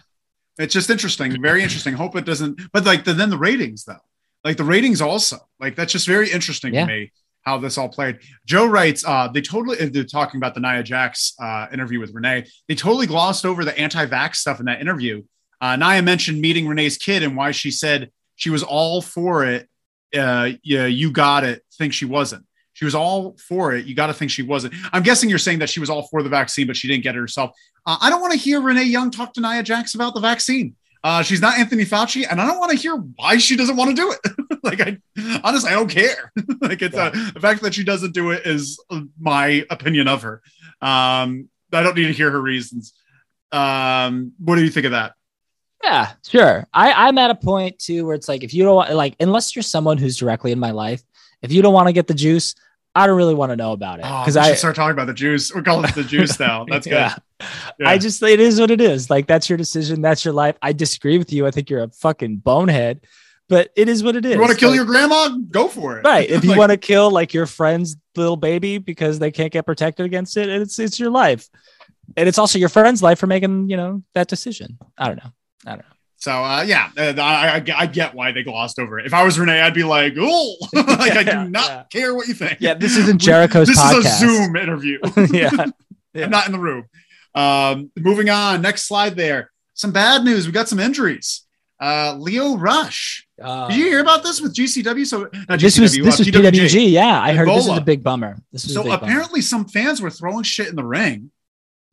It's just interesting. Very interesting. Hope it doesn't, but like the, then the ratings though, like the ratings also, like that's just very interesting yeah. to me how this all played. Joe writes, uh, they totally, they're talking about the Nia Jax uh, interview with Renee. They totally glossed over the anti-vax stuff in that interview. Uh, Nia mentioned meeting Renee's kid and why she said she was all for it uh, yeah, you got it, think she wasn't. She was all for it. You got to think she wasn't. I'm guessing you're saying that she was all for the vaccine, but she didn't get it herself. Uh, I don't want to hear Renee Young talk to Nia Jax about the vaccine. Uh, she's not Anthony Fauci, and I don't want to hear why she doesn't want to do it. like, I honestly, I don't care. like, it's uh, the fact that she doesn't do it is my opinion of her. Um, I don't need to hear her reasons. Um, what do you think of that? Yeah, sure. I, I'm at a point too where it's like if you don't want like unless you're someone who's directly in my life, if you don't want to get the juice, I don't really want to know about it because oh, I start talking about the juice. We're calling it the juice now. That's yeah. good. Yeah. I just it is what it is. Like that's your decision. That's your life. I disagree with you. I think you're a fucking bonehead, but it is what it is. You want to kill like, your grandma? Go for it. Right. If you like, want to kill like your friend's little baby because they can't get protected against it, it's it's your life, and it's also your friend's life for making you know that decision. I don't know. I don't know. So uh, yeah, uh, I, I, I, get why they glossed over it. If I was Renee, I'd be like, "Oh, like yeah, I do not yeah. care what you think." Yeah, this isn't Jericho's. this podcast. is a Zoom interview. yeah. yeah. I'm not in the room. Um, moving on, next slide. There, some bad news. We got some injuries. Uh, Lio Rush. Uh, Did you hear about this with GCW? So not this GCW, was this uh, was PWG. PWG. Yeah, I heard this is a big bummer. so apparently, bummer. some fans were throwing shit in the ring.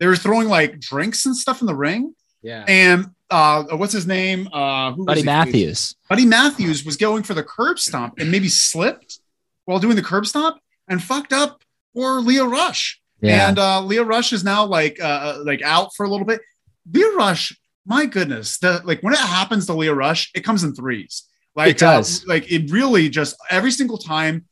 They were throwing like drinks and stuff in the ring. Yeah. And uh, what's his name? Uh, Buddy Matthews. Buddy Matthews was going for the curb stomp and maybe slipped while doing the curb stomp and fucked up for Lio Rush. Yeah. And uh, Lio Rush is now like uh, uh, like out for a little bit. Lio Rush, my goodness, the like when it happens to Lio Rush, it comes in threes. Like it does. Uh, like it really just every single time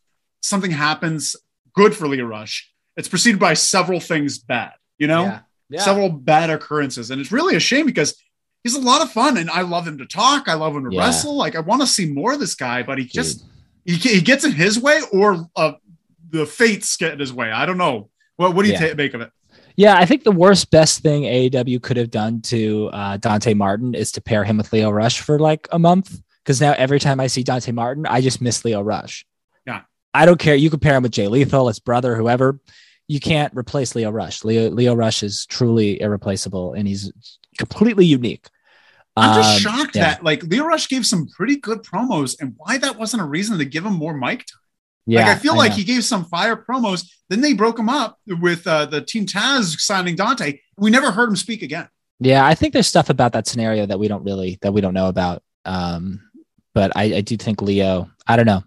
something happens good for Lio Rush, it's preceded by several things bad. You know. Yeah yeah. several bad occurrences. And it's really a shame because he's a lot of fun and I love him to talk. I love him to yeah. wrestle. Like I want to see more of this guy, but he Dude. just, he, he gets in his way or uh, the fates get in his way. I don't know. What, what do you yeah. make of it? Yeah, I think the worst best thing AEW could have done to uh, Dante Martin is to pair him with Lio Rush for like a month. Because now every time I see Dante Martin, I just miss Lio Rush. Yeah. I don't care. You could pair him with Jay Lethal, his brother, whoever you can't replace Lio Rush. Lio Lio Rush is truly irreplaceable, and he's completely unique. I'm just um, shocked yeah. that like Lio Rush gave some pretty good promos, and why that wasn't a reason to give him more mic time. Yeah, like I feel I like know. he gave some fire promos. Then they broke him up with uh, the Team Taz signing Dante. We never heard him speak again. Yeah, I think there's stuff about that scenario that we don't really that we don't know about. Um, but I, I do think Lio. I don't know.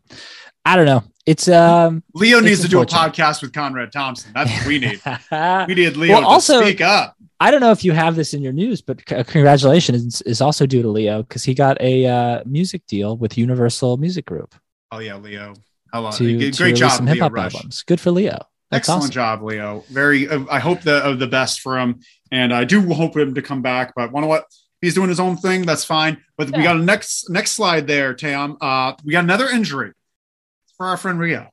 I don't know. It's um Lio it's needs to do a podcast with Conrad Thompson. That's what we need. we need Lio well, also, speak up. I don't know if you have this in your news, but c- congratulations is also due to Lio because he got a uh, music deal with Universal Music Group. Oh yeah, Lio. Hello. To, Great job, some hip hop albums. Good for Lio. That's Excellent awesome. job, Lio. Very. Uh, I hope the uh, the best for him, and I do hope him to come back. But you know what? He's doing his own thing. That's fine. But yeah. we got a next next slide there, Tam. Uh, we got another injury for our friend Rio,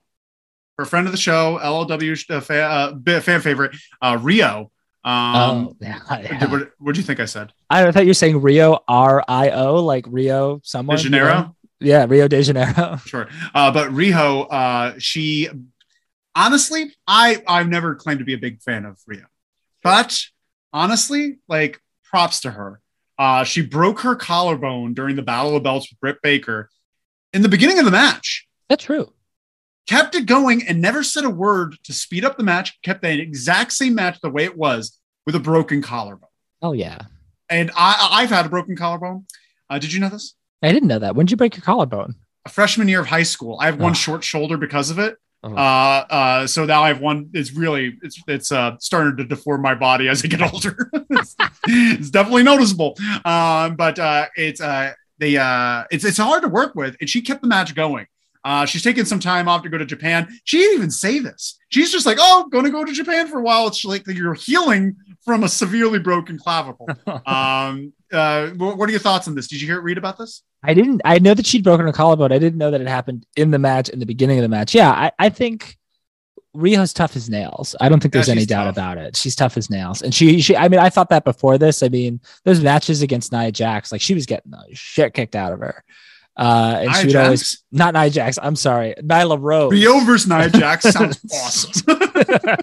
for a friend of the show, LLW uh, fan, uh, fan favorite, uh, Rio. Um, oh, yeah, yeah. What do you think I said? I thought you were saying Rio R I O, like Rio someone. De Janeiro? You know? Yeah, Rio de Janeiro. Sure. Uh, but Rio, uh, she honestly, I I've never claimed to be a big fan of Rio, but honestly, like props to her. Uh, she broke her collarbone during the Battle of Belts with Britt Baker in the beginning of the match. That's true. Kept it going and never said a word to speed up the match. Kept the exact same match the way it was with a broken collarbone. Oh yeah. And I, I've had a broken collarbone. Uh, did you know this? I didn't know that. When did you break your collarbone? A freshman year of high school. I have one oh. short shoulder because of it. Oh. Uh, uh, so now I have one. It's really it's it's uh, starting to deform my body as I get older. it's, it's, definitely noticeable. Um, but uh, it's uh, they uh, it's it's hard to work with, and she kept the match going. Uh, she's taking some time off to go to Japan. She didn't even say this. She's just like, "Oh, going to go to Japan for a while." It's like you're healing from a severely broken clavicle. um, uh, what are your thoughts on this? Did you hear read about this? I didn't. I know that she'd broken her collarbone. I didn't know that it happened in the match in the beginning of the match. Yeah, I, I think Rio's tough as nails. I don't think there's yeah, any doubt tough. about it. She's tough as nails, and she, she. I mean, I thought that before this. I mean, those matches against Nia Jax, like she was getting the shit kicked out of her. Uh, and Nia she would Jax? always not Nia Jax. I'm sorry, Nyla Rose. Rio versus Nia Jax sounds awesome.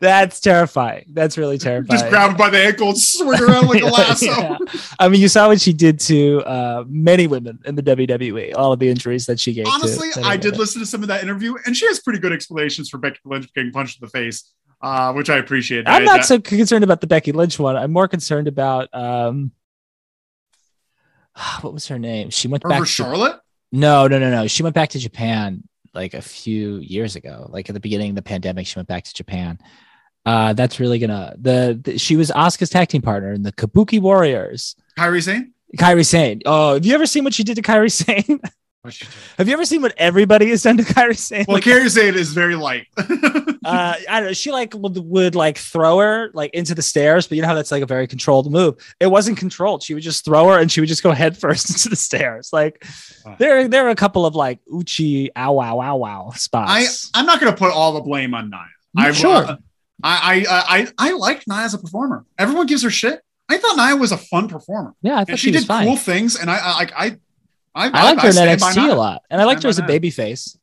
That's terrifying. That's really terrifying. Just grab him by the ankle and swing around like a lasso. Yeah. I mean, you saw what she did to uh, many women in the WWE. All of the injuries that she gave. Honestly, I did women. listen to some of that interview, and she has pretty good explanations for Becky Lynch getting punched in the face, uh, which I appreciate. I'm not that- so concerned about the Becky Lynch one. I'm more concerned about um, what was her name? She went back. over to- Charlotte. No, no, no, no. She went back to Japan like a few years ago. Like at the beginning of the pandemic, she went back to Japan. Uh, that's really gonna the, the she was Asuka's tag team partner in the Kabuki Warriors. Kairi Sane. Kairi Sane. Oh, have you ever seen what she did to Kairi Sane? have you ever seen what everybody has done to Kairi Sane? Well, Like, Kairi Sane is very light. uh, I don't know. She like would, would like throw her like into the stairs, but you know how that's like a very controlled move. It wasn't controlled. She would just throw her and she would just go head first into the stairs. Like Wow. there, there are a couple of like uchi ow wow wow wow I spots. I I'm not going to put all the blame on Nia. I Sure. uh, I I I I like Nia as a performer. Everyone gives her shit. I thought Nia was a fun performer, yeah, I thought and she, she, was did fine. cool things. And I I I I, I liked her in NXT a lot, and I liked her as a by baby face.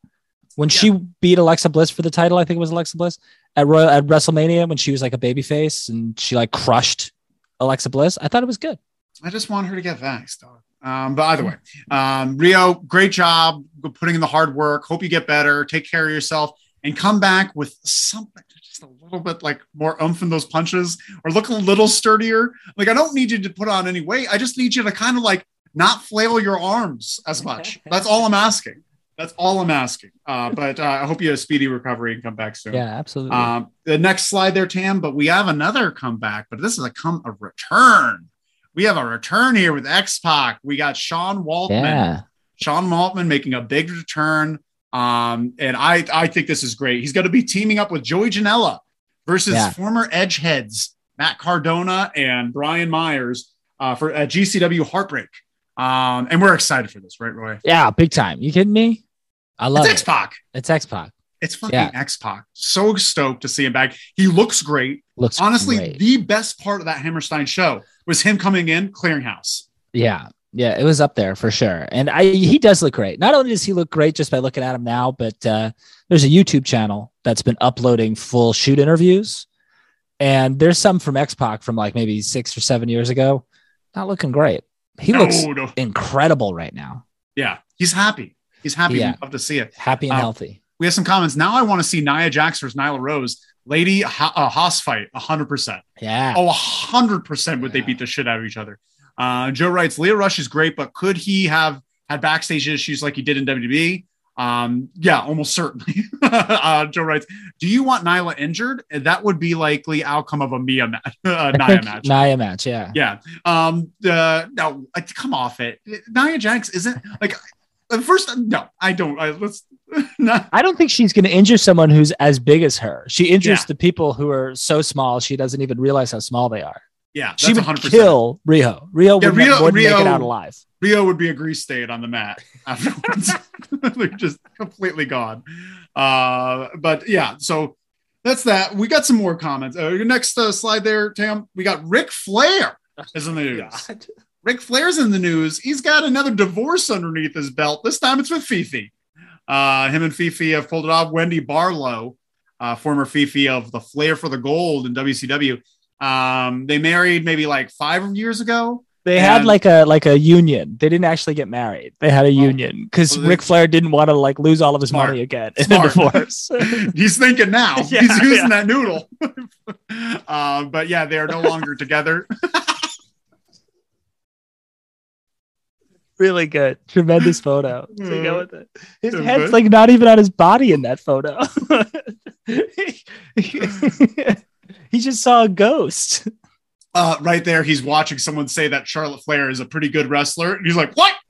When she beat Alexa Bliss for the title, I think it was Alexa Bliss at Royal at WrestleMania when she was like a baby face and she like crushed Alexa Bliss. I thought it was good. I just want her to get vaxxed, dog. Um, but either way, um, Rio, great job putting in the hard work. Hope you get better. Take care of yourself and come back with something just a little bit like more oomph in those punches or look a little sturdier. Like, I don't need you to put on any weight. I just need you to kind of like not flail your arms as much. That's all I'm asking. That's all I'm asking. Uh, but uh, I hope you have a speedy recovery and come back soon. Yeah, absolutely. Um, the next slide there, Tam, but we have another comeback, but this is a come a return. We have a return here with X Pac. We got Sean Waltman. yeah. Sean Waltman making a big return. Um, and I I think this is great. He's going to be teaming up with Joey Janela versus Yeah. former Edge heads Matt Cardona and Brian Myers uh, for uh, GCW Heartbreak. Um, and we're excited for this, right, Roy? Yeah, big time. You kidding me? I love It's X it. Pac. It's X Pac. It's fucking Yeah. X Pac. So stoked to see him back. He looks great. Looks honestly great. the best part of that Hammerstein show was him coming in clearinghouse. yeah, yeah, it was up there for sure. And I he does look great. Not only does he look great just by looking at him now, but uh, there's a YouTube channel that's been uploading full shoot interviews, and there's some from X Pac from like maybe six or seven years ago. Not looking great. He looks no, no. incredible right now. Yeah, he's happy. He's happy. Yeah. We love to see it. Happy and Uh, healthy. We have some comments. Now I want to see Nia Jax versus Nyla Rose. Lady ha- uh, Haas fight, 100%. Yeah. Oh, 100% would they beat the shit out of each other. Uh, Joe writes, Lio Rush is great, but could he have had backstage issues like he did in WWE? Um, yeah, almost certainly. uh, Joe writes, do you want Nyla injured? That would be likely outcome of a Mia match, uh, Nia match. Nia match. Yeah. Yeah. Um. Uh, no, come off it. Nia Jax isn't like at first. No, I don't. I, let's not. I don't think she's going to injure someone who's as big as her. She injures Yeah. the people who are so small she doesn't even realize how small they are. Yeah, She that's would 100. percent kill Rio. Rio Yeah, would Rio- not, wouldn't make it out alive. Rio would be a grease stain on the mat afterwards. They're just completely gone. Uh, but yeah, so that's that. We got some more comments. Uh, your next uh, slide there, Tam. We got Ric Flair is in the news. Ric Flair's in the news. He's got another divorce underneath his belt. This time it's with Fifi. Uh, him and Fifi have pulled it off. Wendy Barlow, uh, former Fifi of the Flair for the Gold in WCW. Um, they married maybe like five years ago. They had like a like a union. They didn't actually get married. They had a union because well, they- Ric Flair didn't want to like lose all of his Smart. money again in a Smart. divorce. He's thinking now. Yeah, He's using yeah. that noodle. uh, but yeah, they are no longer together. really good, tremendous photo. So you go with it. His head's like not even on his body in that photo. He just saw a ghost. Uh, right there, he's watching someone say that Charlotte Flair is a pretty good wrestler. And he's like, What?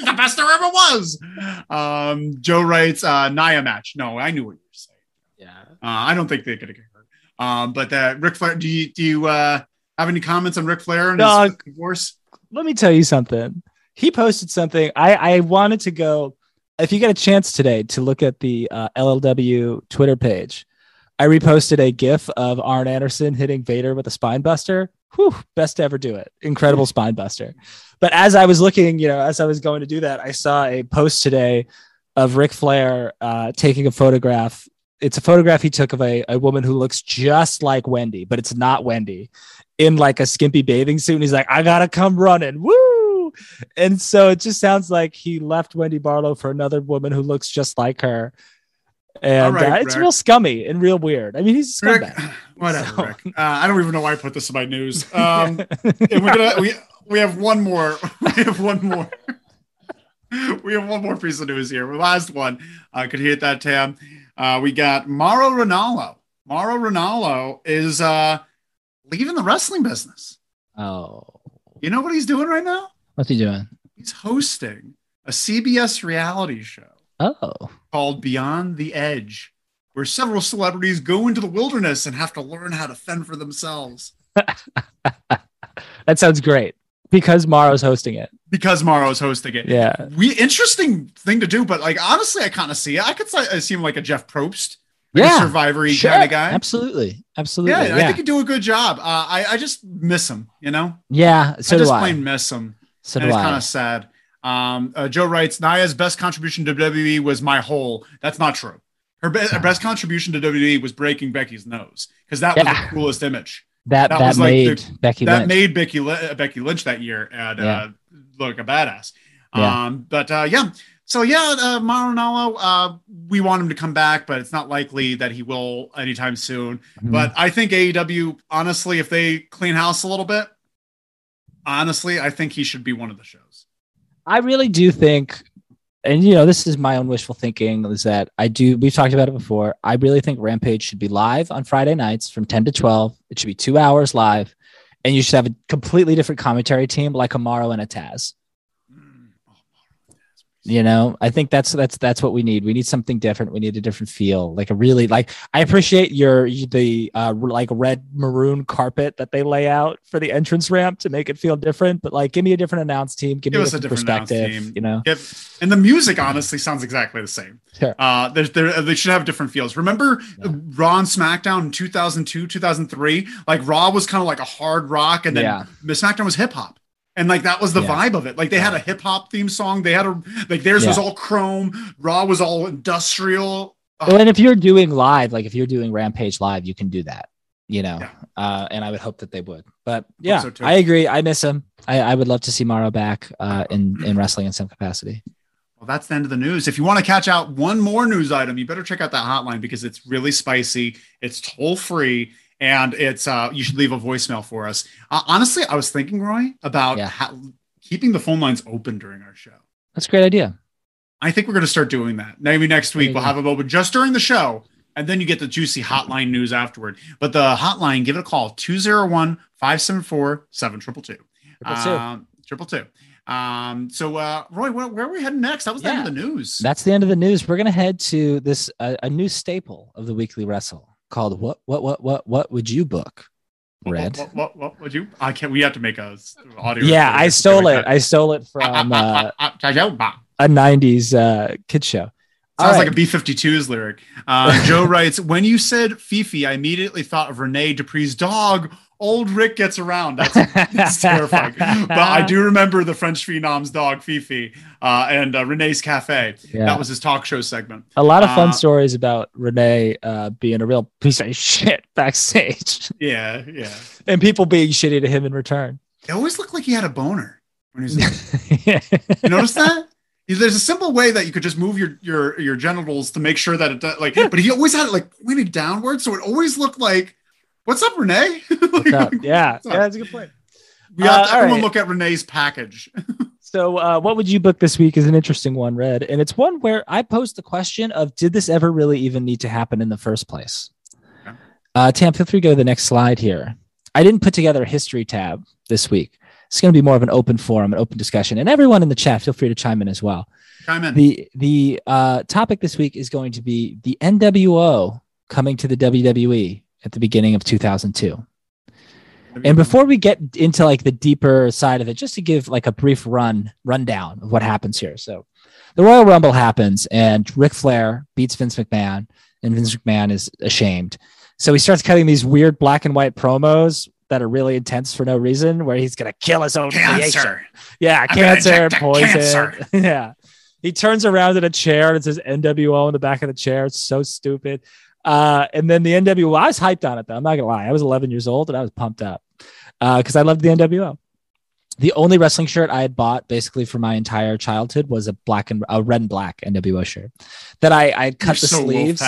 She's the best there ever was. Um, Joe writes, uh, Nia match. No, I knew what you were saying. Yeah. Uh, I don't think they're going to get hurt. Um, but uh, Ric Flair, do you, do you uh, have any comments on Ric Flair and his divorce? let me tell you something. He posted something. I, I wanted to go. If you get a chance today to look at the uh, LLW Twitter page, I reposted a GIF of Arn Anderson hitting Vader with a spine buster. Whew, best to ever do it. Incredible spine buster. But as I was looking, you know, as I was going to do that, I saw a post today of Ric Flair uh, taking a photograph it's a photograph he took of a, a woman who looks just like Wendy, but it's not Wendy in like a skimpy bathing suit. And he's like, I gotta come running. Woo! And so it just sounds like he left Wendy Barlow for another woman who looks just like her. And right, uh, it's real scummy and real weird. I mean, he's a Rick, scumbag. whatever, So- Rick. Uh, I don't even know why I put this in my news. Um, and we're gonna we we have one more. We have one more. we have one more piece of news here. The last one. I could hit that tab. Uh, we got Mauro Ranallo. Mauro Ranallo is uh, leaving the wrestling business. oh, You know what he's doing right now? what's he doing? He's hosting a CBS reality show Oh, called Beyond the Edge, where several celebrities go into the wilderness and have to learn how to fend for themselves. that sounds great because Mauro's hosting it. Because Mauro's hosting it. Yeah. We interesting thing to do, but like honestly, I kind of see it. I could say, I see like a Jeff Probst, like Yeah. a survivor Sure. kind of guy. Absolutely. Absolutely. Yeah, Yeah. I think he'd do a good job. Uh, I I just miss him. You know, yeah so I do just I. plain miss him. So and do it's kind of sad. Um, uh, Joe writes, Naya's best contribution to WWE was my hole. That's not true. Her, be- her best contribution to WWE was breaking Becky's nose because that was the coolest image. that that that, was like made the- Becky that Lynch. made Becky Li- uh, Becky Lynch that year and Yeah. uh, look a badass. Yeah. Um, but uh, yeah, so yeah, uh, uh, we want him to come back, but it's not likely that he will anytime soon. Mhm. But I think AEW, honestly, if they clean house a little bit, honestly, I think he should be one of the shows. I really do think, and you know, this is my own wishful thinking, is that I do. We've talked about it before. I really think Rampage should be live on Friday nights from ten to twelve. It should be two hours live, and you should have a completely different commentary team, like Amaro and a Taz. You know, I think that's that's that's what we need. We need something different. We need a different feel, like a really like. I appreciate your the uh like red maroon carpet that they lay out for the entrance ramp to make it feel different. But like, give me a different announce team. Give, Give me us a different perspective. You know, If, and the music honestly sounds exactly the same. Sure. Uh, there's, there, they should have different feels. Remember Yeah. Raw and SmackDown in 2002, 2003? Like Raw was kind of like a hard rock, and then Yeah. SmackDown was hip hop. And like that was the Yeah. vibe of it. Like they had a hip hop theme song. They had a like theirs was all chrome. Raw was all industrial. Well, and if you're doing live, like if you're doing Rampage live, you can do that, you know. Yeah. Uh, and I would hope that they would. But yeah, so. I agree. I miss him. I, I would love to see Mauro back uh, in in wrestling in some capacity. Well, that's the end of the news. If you want to catch out one more news item, you better check out that hotline because it's really spicy. It's toll free, and it's uh, you should leave a voicemail for us. Uh, honestly, I was thinking, Roy, about Yeah. how, keeping the phone lines open during our show. That's a great idea. I think we're going to start doing that. Maybe next week we'll have them open just during the show, and then you get the juicy hotline news afterward. But the hotline, give it a call 201 574 7222. Triple two. Um, Triple two. Um, so, uh, Roy, where, where are we heading next? That was the end of the news. That's the end of the news. We're gonna head to this uh, a new staple of the weekly wrestle called what what what what what would you book? Red. What, what, what, would you? I can't. We have to make a audio. Yeah, I stole it. that. I stole it from uh, a '90s uh, kid show. All like a right. B 52s lyric. Uh, Joe writes, When you said Fifi, I immediately thought of Renee Dupree's dog. Old Rick gets around. That's, that's terrifying. But I do remember the French Phenom's dog, Fifi, uh, and uh, Renee's Cafe. Yeah. That was his talk show segment. a lot of fun Uh, stories about Renee uh, being a real piece of shit backstage Yeah, yeah. and people being shitty to him in return. It always looked like he had a boner when he was You notice that? There's a simple way that you could just move your your your genitals to make sure that it does like, but he always had it like pointed downward, so it always looked like, "What's up, Renee?" Like, yeah, yeah, up? that's a good point. we have to, Uh, all everyone right. look at Renee's package. So, uh, what would you book this week is an interesting one, Red. And it's one where I posed the question of did this ever really even need to happen in the first place? Okay. Uh, Tam, feel free to go to the next slide here. I didn't put together a history tab this week. It's going to be more of an open forum, an open discussion. And everyone in the chat, feel free to chime in as well. Chime in. The the uh, topic this week is going to be the NWO coming to the WWE at the beginning of 2002. And before we get into like the deeper side of it, just to give like a brief run rundown of what happens here. So the Royal Rumble happens and Ric Flair beats Vince McMahon and Vince McMahon is ashamed. So he starts cutting these weird black and white promos that are really intense for no reason, where he's gonna kill his own creation. cancer. Yeah, I'm cancer, poison. cancer. yeah. He turns around in a chair and it says NWO in the back of the chair. It's so stupid. Uh, and then the NWO, I was hyped on it though. I'm not gonna lie. I was 11 years old and I was pumped up Uh, because uh, I loved the NWO. The only wrestling shirt I had bought basically for my entire childhood was a black and a red and black NWO shirt that I I cut You're the so sleeves.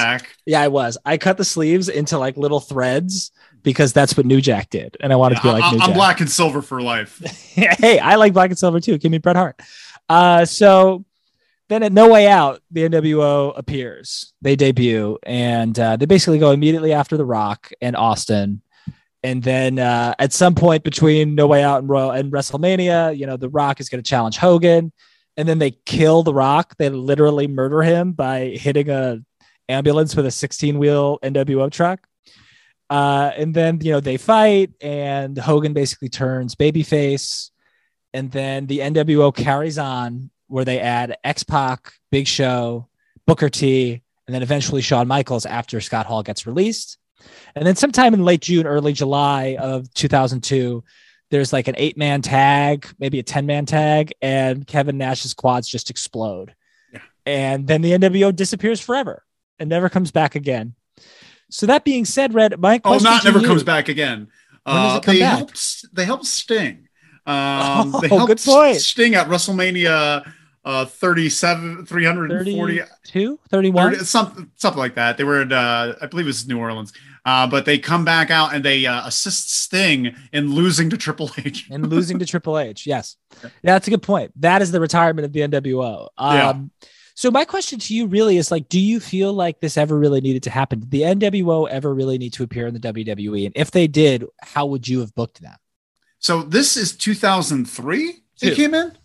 Yeah, I was. I cut the sleeves into like little threads because that's what New Jack did, and I wanted to be like I, New am Jack. black and silver for life. hey, I like black and silver too. Give me Bret Hart. Uh, so then at No Way Out, the NWO appears. They debut, and uh, they basically go immediately after The Rock and Austin. And then uh, at some point between No Way Out and Royal and WrestleMania, you know, The Rock is going to challenge Hogan, and then they kill The Rock. They literally murder him by hitting a ambulance with a 16 wheel NWO truck. Uh, and then you know they fight, and Hogan basically turns babyface, and then the NWO carries on where they add X Pac, Big Show, Booker T, and then eventually Shawn Michaels after Scott Hall gets released. And then sometime in late June, early July of 2002, there's like an eight man tag, maybe a 10 man tag, and Kevin Nash's quads just explode. Yeah. And then the NWO disappears forever and never comes back again. So that being said, Red, my Oh, not to never you- comes back again. When does Uh, they back? helped. They helped Sting. Um, they Oh, helped good point. Sting at WrestleMania uh, 37, 340, 32, 31. 30, something, something like that. They were in, uh, I believe it was New Orleans. Uh, but they come back out and they uh, assist Sting in losing to Triple H. and losing to Triple H. Yes. Yeah, that's a good point. That is the retirement of the NWO. Um, Yeah. So my question to you really is like, do you feel like this ever really needed to happen? Did the NWO ever really need to appear in the WWE? And if they did, how would you have booked them? So this is 2003. Two. It came in.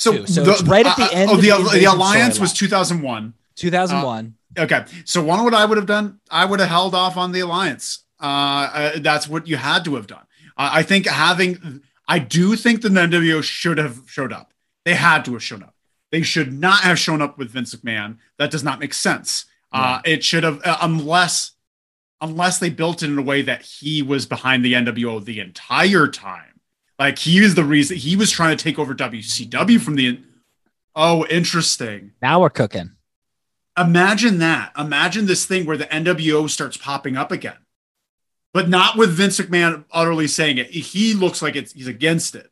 So. So it's right at the end Oh, of the, the the alliance was storyline. 2001. 2001. Okay, so one what I would have done, I would have held off on the alliance. Uh, uh, that's what you had to have done. Uh, I think having, I do think the NWO should have showed up. They had to have shown up. They should not have shown up with Vince McMahon. That does not make sense. Uh, it should have, uh, unless, unless they built it in a way that he was behind the NWO the entire time. Like he is the reason he was trying to take over WCW from the. Oh, interesting now we're cooking. imagine that. Imagine this thing where the NWO starts popping up again, but not with Vince McMahon utterly saying it. He looks like it's he's against it.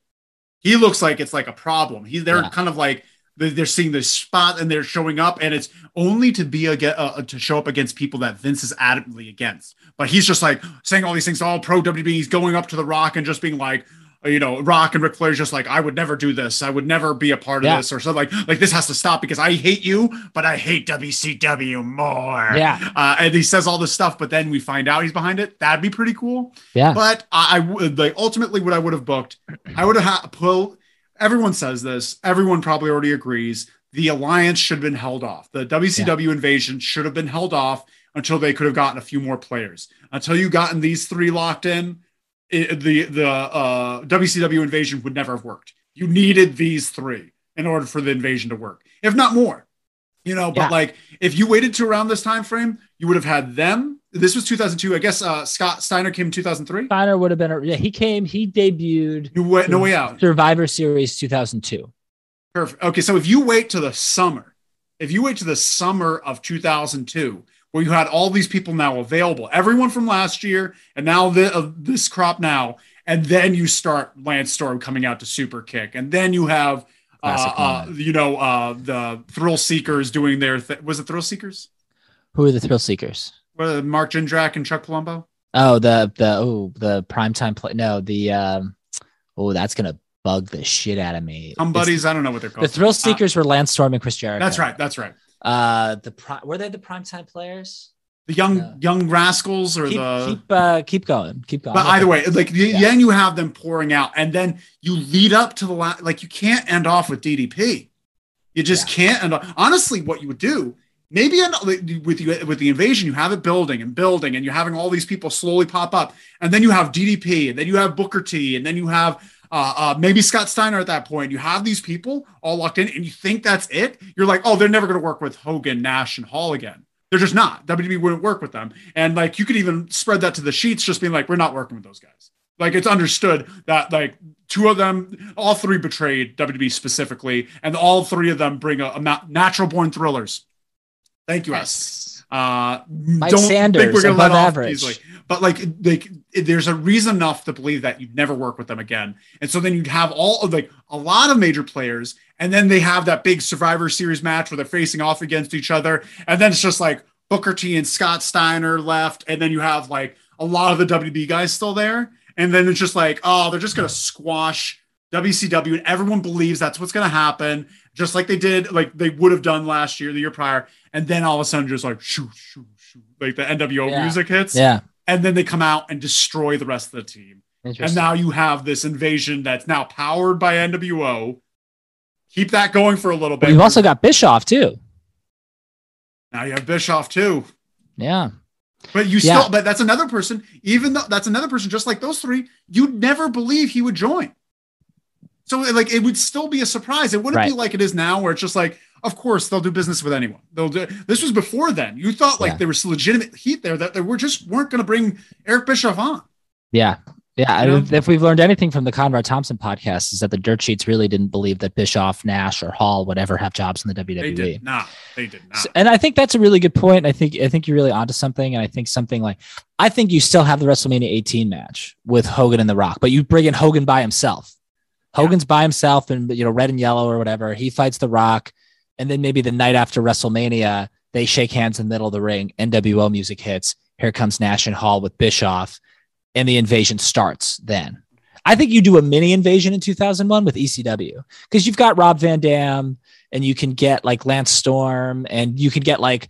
He looks like it's like a problem. He they're Yeah. kind of like they're they're seeing this spot and they're showing up, and it's only to be again uh, to show up against people that Vince is adamantly against. But he's just like saying all these things, all pro WWE. He's going up to the Rock and just being like. Uh, You know, Rock and Ric Flair's just like, I would never do this. I would never be a part of Yeah. this, or something like, like this has to stop because I hate you, but I hate WCW more. Yeah. Uh, and he says all this stuff, but then we find out he's behind it. That'd be pretty cool. Yeah. But I, I would like ultimately what I would have booked. I would have ha- pull. Everyone says this. Everyone probably already agrees. The alliance should have been held off. The WCW invasion should have been held off until they could have gotten a few more players. Until you gotten these three locked in, it, the the uh, WCW invasion would never have worked. You needed these three in order for the invasion to work, if not more. You know, but Yeah. like if you waited to around this time frame, you would have had them. This was 2002. I guess uh, Scott Steiner came in 2003. Steiner would have been, a, yeah, he came, he debuted You went no way out. Survivor Series 2002. Perfect. Okay, so if you wait to the summer, if you wait to the summer of 2002, where you had all these people now available, everyone from last year, and now the, uh, this crop now, and then you start Lance Storm coming out to Super Kick, and then you have, uh, uh, you know, uh, the Thrill Seekers doing their thing. Was it Thrill Seekers? Who are the Thrill Seekers? Well, Mark Jindrak and Chuck Palumbo. Oh, the the oh the primetime play. No, the um. Oh, that's gonna bug the shit out of me. Some buddies, I don't know what they're called. The Thrill Uh, Seekers were Lance Storm and Chris Jericho. that's right. That's right. Uh, the pri- were they the primetime players? The young Yeah. young rascals or Keep the keep uh keep going, keep going. But either way, like Yeah. then you have them pouring out, and then you lead up to the last. Like you can't end off with DDP. You just can't. And honestly, what you would do, maybe with you with the invasion, you have it building and building, and you're having all these people slowly pop up, and then you have DDP, and then you have Booker T, and then you have. Uh, uh, maybe Scott Steiner at that point. You have these people all locked in, and you think that's it. You're like, oh, they're never going to work with Hogan, Nash, and Hall again. They're just not. WWE wouldn't work with them. And like you could even spread that to the sheets, just being like, we're not working with those guys. Like it's understood that like two of them, all three betrayed WWE specifically, and all three of them bring a, a natural born thrillers. Thank you, S. Uh, Mike don't Sanders, think we're gonna above let off average. easily. But like, like, there's a reason enough to believe that you'd never work with them again. And so then you'd have all of like a lot of major players, and then they have that big Survivor Series match where they're facing off against each other, and then it's just like Booker T and Scott Steiner left, and then you have like a lot of the WB guys still there, and then it's just like, oh, they're just gonna squash WCW, and everyone believes that's what's gonna happen, just like they did, like they would have done last year, the year prior, and then all of a sudden, just like shoo, shoo, shoo, like the NWO Yeah. music hits, Yeah. and then they come out and destroy the rest of the team. And now you have this invasion that's now powered by NWO. Keep that going for a little but bit. you've also got Bischoff too. now you have Bischoff too. Yeah. But you Yeah. still, but that's another person, even though that's another person, just like those three, you'd never believe he would join. So like it would still be a surprise. It wouldn't be like it is now where it's just like, of course, they'll do business with anyone. They'll do this was before then. You thought like Yeah. there was legitimate heat there that they were just weren't going to bring Eric Bischoff on. Yeah. Yeah. You know? If we've learned anything from the Conrad Thompson podcast, is that the dirt sheets really didn't believe that Bischoff, Nash, or Hall would ever have jobs in the WWE. They did not. They did not. So- and I think that's a really good point. I think I think you're really onto something. And I think something like I think you still have the WrestleMania 18 match with Hogan and The Rock, but you bring in Hogan by himself. Hogan's by himself and you know red and yellow or whatever. He fights The Rock, and then maybe the night after WrestleMania they shake hands in the middle of the ring. NWO music hits. Here comes Nash and Hall with Bischoff, and the invasion starts. Then I think you do a mini invasion in 2001 with ECW because you've got Rob Van Dam and you can get like Lance Storm and you can get like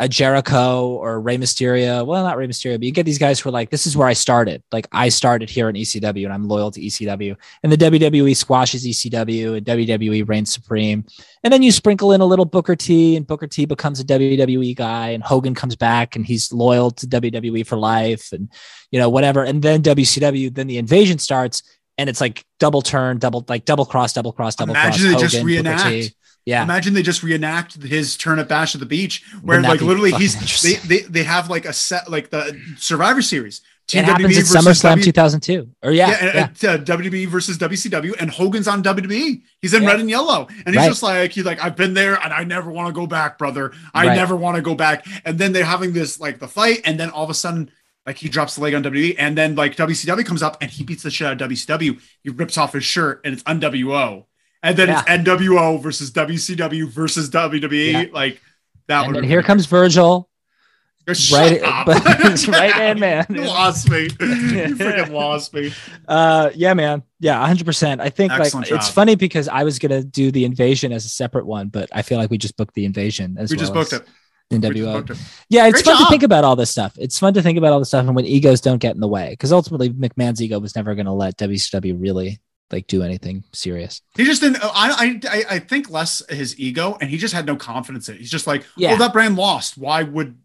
a Jericho or Rey Mysterio. Well, not Rey Mysterio, but you get these guys who are like, this is where I started. Like I started here in ECW and I'm loyal to ECW. And the WWE squashes ECW and WWE reigns supreme. And then you sprinkle in a little Booker T and Booker T becomes a WWE guy and Hogan comes back and he's loyal to WWE for life and you know, whatever. And then WCW, then the invasion starts and it's like double turn, double like double cross, double cross, double Imagine cross. they just Hogan, Booker T. reenact. Yeah. Imagine they just reenact his turn at Bash at the Beach, where like literally he's they, they they have like a set like the Survivor Series. It happens at SummerSlam W- 2002. Or yeah, yeah, yeah, and, uh, WWE versus WCW, and Hogan's on WWE. He's in Yeah. red and yellow, and he's Right. just like he's like I've been there, and I never want to go back, brother. I Right. never want to go back. And then they're having this like the fight, and then all of a sudden. Like he drops the leg on WWE, and then like WCW comes up and he beats the shit out of WCW. He rips off his shirt, and it's NWO, and then it's NWO versus WCW versus WWE. Yeah. Like that. and would then here comes Virgil. Shut right- up. right in, man. You lost me. You freaking lost me. Uh, yeah, man. Yeah, 100%. I think Excellent like it's funny because I was going to do the invasion as a separate one, but I feel like we just booked the invasion as We well just booked it. in We just booked it. Yeah, it's Great fun job. to think about all this stuff. It's fun to think about all this stuff and when egos don't get in the way because ultimately McMahon's ego was never going to let WCW really like do anything serious. He just didn't. I, I I think less his ego, and he just had no confidence in it. He's just like, Yeah. well, that brand lost. Why would?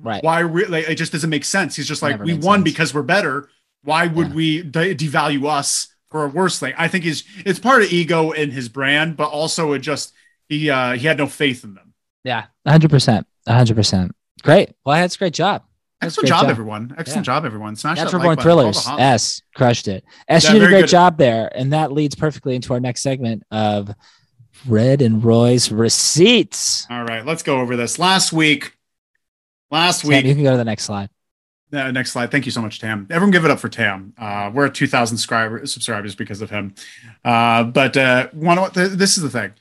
Right. Why? Re- like, it just doesn't make sense. He's just like, we won sense. because we're better. Why would Yeah. we de- devalue us for a worse thing? I think he's it's part of ego in his brand, but also it just he uh he had no faith in them. Yeah, 100%. 100%. Great. Well, that's a great job. Excellent great job, everyone. Excellent Yeah. job, everyone. Smash that Natural like Born button. Thrillers. S crushed it. S, Yeah, you did a great good. job there. And that leads perfectly into our next segment of Red and Roy's receipts. All right, let's go over this. Last week, last Sam, week, you can go to the next slide. Uh, next slide. Thank you so much, Tam. Everyone give it up for Tam. Uh, we're at 2,000 subscribers, subscribers because of him. Uh, but uh, one, th- this is the thing.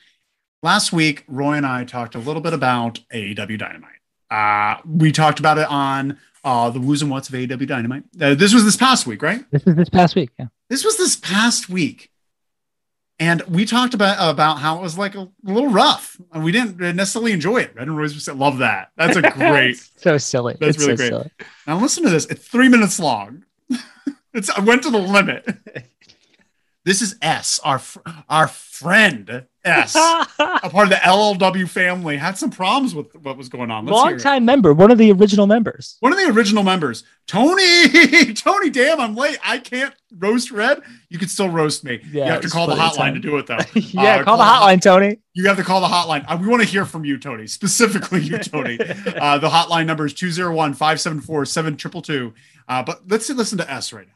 Last week, Roy and I talked a little bit about AEW Dynamite. Uh, we talked about it on uh, the who's and what's of AEW Dynamite. Uh, this was this past week, right? This is this past week. Yeah. This was this past week. And we talked about about how it was like a little rough. And we didn't necessarily enjoy it. Red and Roy's just love that. That's a great so silly. That's It's really so great. silly. now listen to this. It's three minutes long. it's I went to the limit. this is S, our fr- our friend S, a part of the LLW family, had some problems with what was going on. Let's Long time member, one of the original members. One of the original members, Tony. Tony, damn, I'm late. I can't roast Red. You can still roast me. Yeah, you have to call the hotline time. to do it though. yeah, Uh, call the call the- hotline, Tony. You have to call the hotline. Uh, we want to hear from you, Tony, specifically you, Tony. Uh, the hotline number is 201 574 7222. Uh, But let's listen to S right now.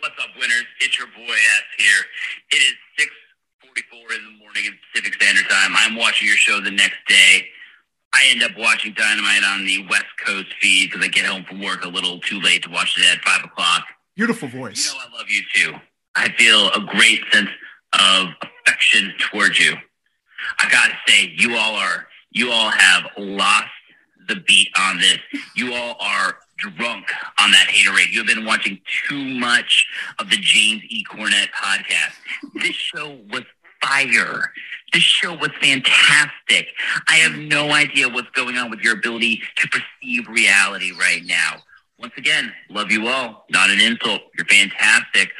What's up, winners? It's your boy S here. It is 6:44 in the morning in Pacific Standard Time. I'm watching your show the next day. I end up watching Dynamite on the West Coast feed because I get home from work a little too late to watch it at five o'clock. Beautiful voice. You know I love you too. I feel a great sense of affection towards you. I gotta say, you all are you all have lost the beat on this. You all are drunk on that haterade. You've been watching too much of the James E. Cornette podcast. This show was fire. This show was fantastic. I have no idea what's going on with your ability to perceive reality right now. Once again, love you all. Not an insult. You're fantastic.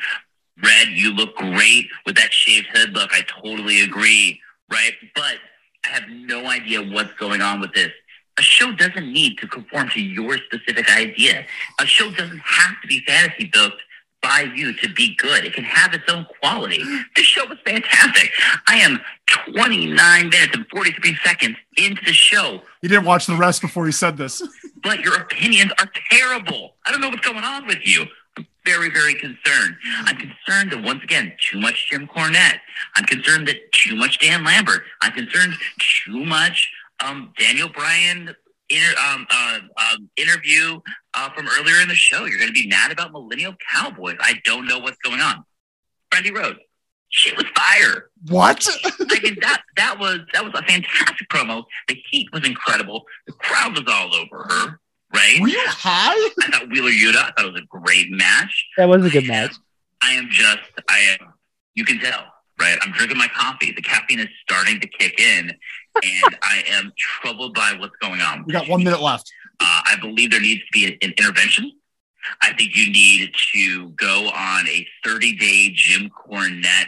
Red, you look great with that shaved head look. I totally agree, right? But I have no idea what's going on with this. A show doesn't need to conform to your specific idea. A show doesn't have to be fantasy built by you to be good. It can have its own quality. This show was fantastic. I am 29 minutes and 43 seconds into the show, He didn't watch the rest before he said this. but your opinions are terrible. I don't know what's going on with you. I'm very, very concerned. I'm concerned that once again, too much Jim Cornette. I'm concerned that too much Dan Lambert. I'm concerned too much um, Daniel Bryan inter, um, uh, um, interview uh, from earlier in the show. You're going to be mad about Millennial Cowboys. I don't know what's going on. Brandi Rhodes, she was fire. What? I mean that that was that was a fantastic promo. The heat was incredible. The crowd was all over her. Right? Were you high? I thought Wheeler Yuta. I thought it was a great match. That was a good match. I am just, I am, you can tell, right? I'm drinking my coffee. The caffeine is starting to kick in, and I am troubled by what's going on. We got one minute left. Uh, I believe there needs to be an intervention. I think you need to go on a 30 day Jim Cornette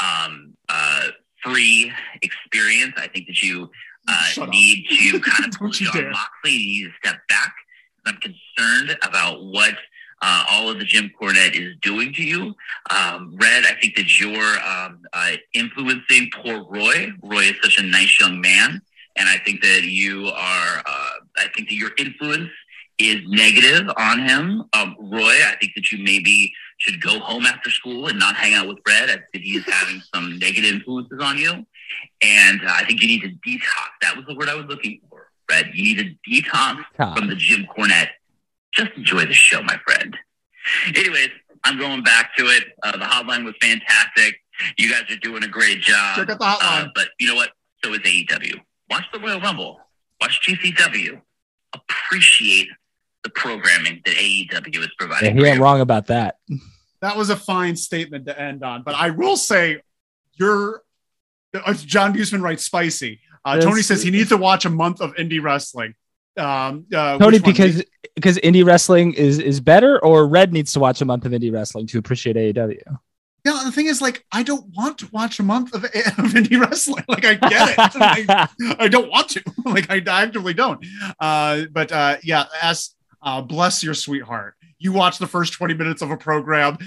um, uh, free experience. I think that you uh, need to kind of pull Don't you John dare. Moxley. You need to step back. I'm concerned about what uh, all of the Jim Cornette is doing to you. Um, Red, I think that you're um, uh, influencing poor Roy. Roy is such a nice young man. And I think that you are, uh, I think that your influence is negative on him. Um, Roy, I think that you maybe should go home after school and not hang out with Red. I think that he is having some negative influences on you. And uh, I think you need to detox. That was the word I was looking for, Red. You need to detox Top. from the Jim Cornette. Just enjoy the show, my friend. Anyways, I'm going back to it. Uh, the hotline was fantastic. You guys are doing a great job. Check out the Uh, hotline. but you know what? So is AEW. Watch the Royal Rumble. Watch GCW. Appreciate the programming that AEW is Yeah, providing. he for ain't wrong about that. That was a fine statement to end on. But I will say, you're uh, John Busman writes spicy. Uh, Tony says he needs to watch a month of indie wrestling. Um, uh, Tony, because because indie wrestling is is better, or Red needs to watch a month of indie wrestling to appreciate AEW. yeah, the thing is, like, I don't want to watch a month of, of indie wrestling. Like, I get it. I, I don't want to. Like, I actively don't. Uh, but uh, yeah, as uh, bless your sweetheart. You watch the first 20 minutes of a program.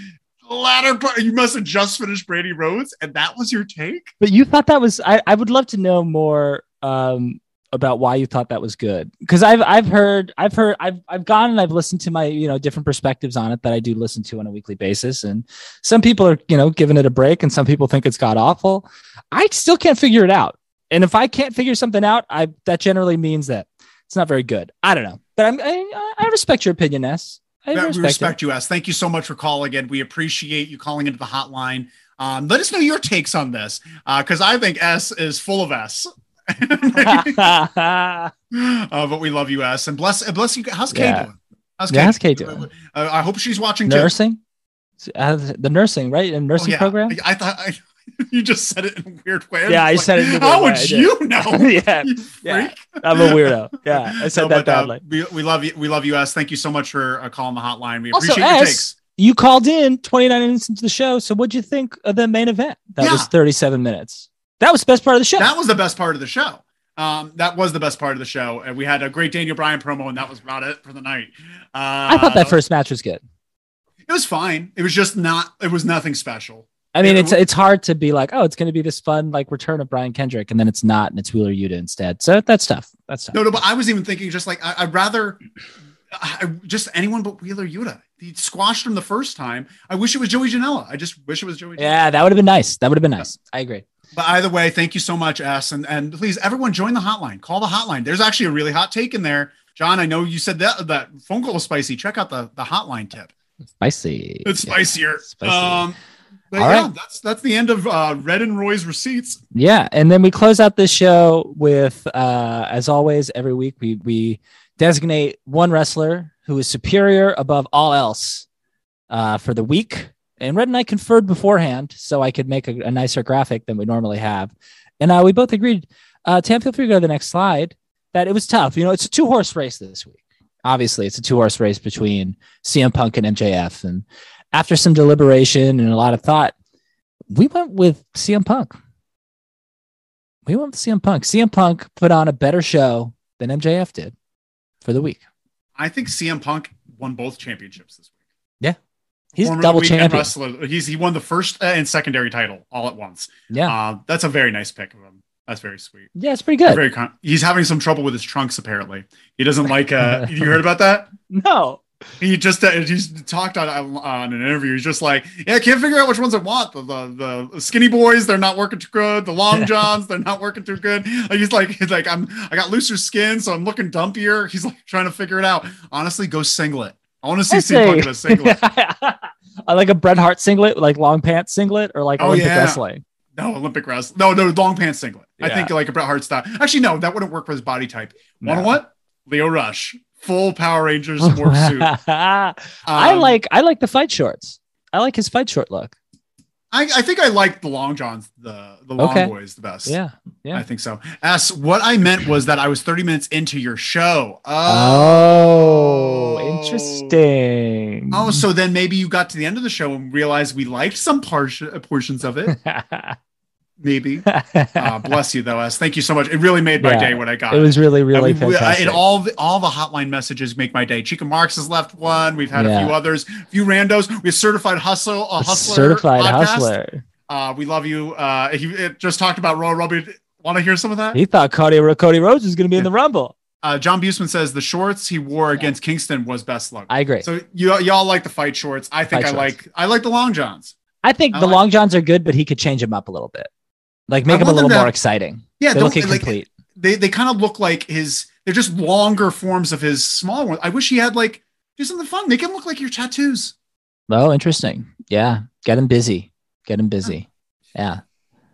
Latter part, you must have just finished Brandi Rhodes, and that was your take. But you thought that was I, I would love to know more um about why you thought that was good. Because I've I've heard I've heard I've I've gone and I've listened to my, you know, different perspectives on it that I do listen to on a weekly basis. And some people are, you know, giving it a break and some people think it's god awful. I still can't figure it out. And if I can't figure something out, I that generally means that it's not very good. I don't know. But I'm I, I respect your opinion, S. I respect, we it. respect you, S. Thank you so much for calling in. We appreciate you calling into the hotline. Um, let us know your takes on this because I think S is full of S. uh, but we love you, S. And bless, bless you. How's Kay Yeah. doing? How's Yeah, how's Kay doing? Uh, I hope she's watching nursing. Uh, the nursing, right? And Oh, nursing yeah. program. I thought I, you just said it in a weird way. Yeah, I was said it in a How weird would way, I you know? yeah, You yeah. I'm a weirdo. Yeah, I said No, that but, uh, we, we love you. We love you, S. Thank you so much for uh, calling the hotline. We Also, appreciate your S, takes. you called in 29 minutes into the show. So what'd you think of the main event? That was 37 minutes. That was the best part of the show. That was the best part of the show. Um, that was the best part of the show, and we had a great Daniel Bryan promo, and that was about it for the night. Uh, I thought that first match was good. It was fine. It was just not. It was nothing special. I mean, Yeah, it's it's hard to be like, oh, it's going to be this fun like return of Brian Kendrick, and then it's not, and it's Wheeler Yuta instead. So that's tough. That's tough. No, no, but I was even thinking just like I, I'd rather I, just anyone but Wheeler Yuta. He squashed him the first time. I wish it was Joey Janela. I just wish it was Joey. Janela. Yeah, that would have been nice. That would have been nice. I agree. But either way, thank you so much, S. And and please, everyone, join the hotline. Call the hotline. There's actually a really hot take in there. John, I know you said that that phone call was spicy. Check out the, the hotline tip. Spicy. It's Yeah. spicier. Spicy. Um, but All yeah, right. that's that's the end of uh, Red and Roy's receipts. Yeah, and then we close out this show with, uh, as always, every week we we designate one wrestler who is superior above all else uh, for the week. And Red and I conferred beforehand, so I could make a, a nicer graphic than we normally have. And uh, we both agreed. Uh, Tam, feel free to go to the next slide. That it was tough. You know, it's a two horse race this week. Obviously, it's a two horse race between CM Punk and MJF. And after some deliberation and a lot of thought, we went with CM Punk we went with CM Punk. CM Punk put on a better show than MJF did for the week. I think CM Punk won both championships this week. He's Former double champion. Wrestler. He's he won the first uh, and secondary title all at once. Yeah, Uh, that's a very nice pick of him. That's very sweet. yeah, it's pretty good. Very con- he's having some trouble with his trunks apparently. He doesn't like. Uh, you heard about that? no, He just uh, he's talked on on an interview. He's just like, yeah, I can't figure out which ones I want. The, the the skinny boys, they're not working too good. The long johns, they're not working too good. Like he's like he's like I'm I got looser skin, so I'm looking dumpier. He's like trying to figure it out. Honestly, go singlet. I want to see I CM Punk in a singlet. I like a Bret Hart singlet, like long pants singlet, or like Oh, Olympic yeah. wrestling. No, Olympic wrestling. No, no, long pants singlet. I think like a Bret Hart style. Actually, no, that wouldn't work for his body type. No. what? Lio Rush, full Power Rangers morph suit. I Um, like I like the fight shorts. I like his fight short look. I, I think I like the long johns, the the long Okay. boys, the best. Yeah, yeah. I think so. S, what I meant was that I was 30 minutes into your show. Oh, Oh, interesting. Oh, so then maybe you got to the end of the show and realized we liked some par- portions of it. Maybe. Uh, bless you, though, S. Thank you so much. It really made my Yeah, day when I got it was really, really we- I- fantastic. and all the all the hotline messages make my day. Chica Marks has left one. We've had Yeah. a few others, a few randos. We have certified hustle, a hustler, certified podcast. hustler. Uh, we love you. Uh, he just talked about Royal Rumble. Want to hear some of that? He thought Cody Cody Rhodes was going to be in the Rumble. Uh, John Busman says the shorts he wore against Kingston was best look. I agree. so you y'all like the fight shorts. I think Fight I shorts. like I like the long johns. I think I the like- long johns are good, but he could change them up a little bit, like make I them a want them little to- more exciting. Yeah, They look like, they they kind of look like his. They're just longer forms of his small ones. I wish he had like do something fun. Make him look like your tattoos. oh, interesting. Yeah, get him busy. Get him busy. Yeah.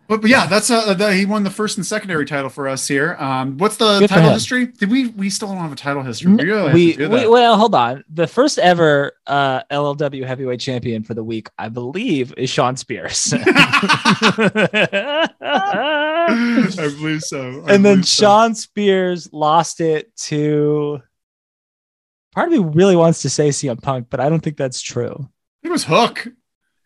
But, but yeah, that's uh, he won the first and secondary title for us here. Um, what's the Good title history? Did we we still don't have a title history? We really we, we well, hold on. The first ever uh, LLW heavyweight champion for the week, I believe, is Shawn Spears. I believe so. I and then believe so. Shawn Spears lost it to. Part of me really wants to say CM Punk, but I don't think that's true. it was Hook.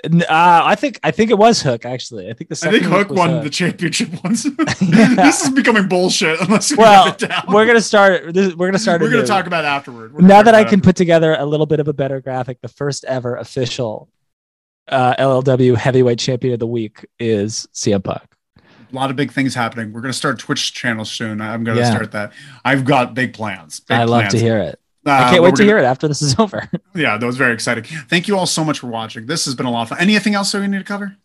Uh, I think I think it was Hook. Actually, I think the I think Hook won Hook. the championship once. this is becoming bullshit unless we well, it down. we're gonna start. This, we're gonna start. We're gonna new- talk about it afterward. We're now that I can it put together a little bit of a better graphic, the first ever official uh, LLW heavyweight champion of the week is CM Punk. a lot of big things happening. We're gonna start Twitch channel soon. I'm gonna Yeah. start that. I've got big plans. Big I love plans. to hear it. Uh, I can't wait to gonna- hear it after this is over. Yeah, that was very exciting. Thank you all so much for watching. This has been a lot of fun. Anything else that we need to cover?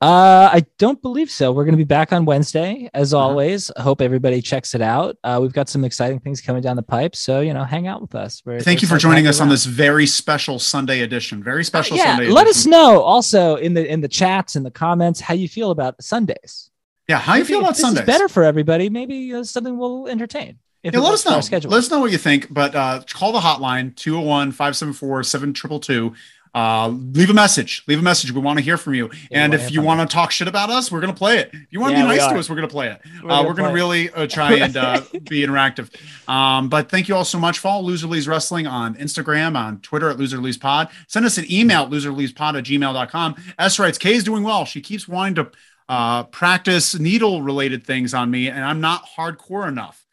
Uh, I don't believe so. We're going to be back on Wednesday, as Uh-huh. always. I hope everybody checks it out. Uh, we've got some exciting things coming down the pipe, so you know, hang out with us. We're- Thank we're you for joining us you on this very special Sunday edition. Very special Sunday. yeah, Sunday let edition. us know also in the in the chats and the comments how you feel about Sundays. Yeah, how you Maybe feel if about Sundays? Better for everybody. Maybe uh, something will entertain. Yeah, let us know. Schedule. Let us know what you think. But uh, call the hotline 201 574 7222. Uh, leave a message. Leave a message. We want to hear from you. Yeah, and if you want to talk shit about us, we're going to play it. If you want to Yeah, be nice to us, we're going to play it. We're uh, gonna we're to play. really uh, try and uh, be interactive. Um, but thank you all so much. Follow Loser Leaves Wrestling on Instagram, on Twitter at Loser Leaves Pod. Send us an email at loserleavespod at gmail.com. S writes, Kay is doing well. She keeps wanting to uh, practice needle related things on me, and I'm not hardcore enough.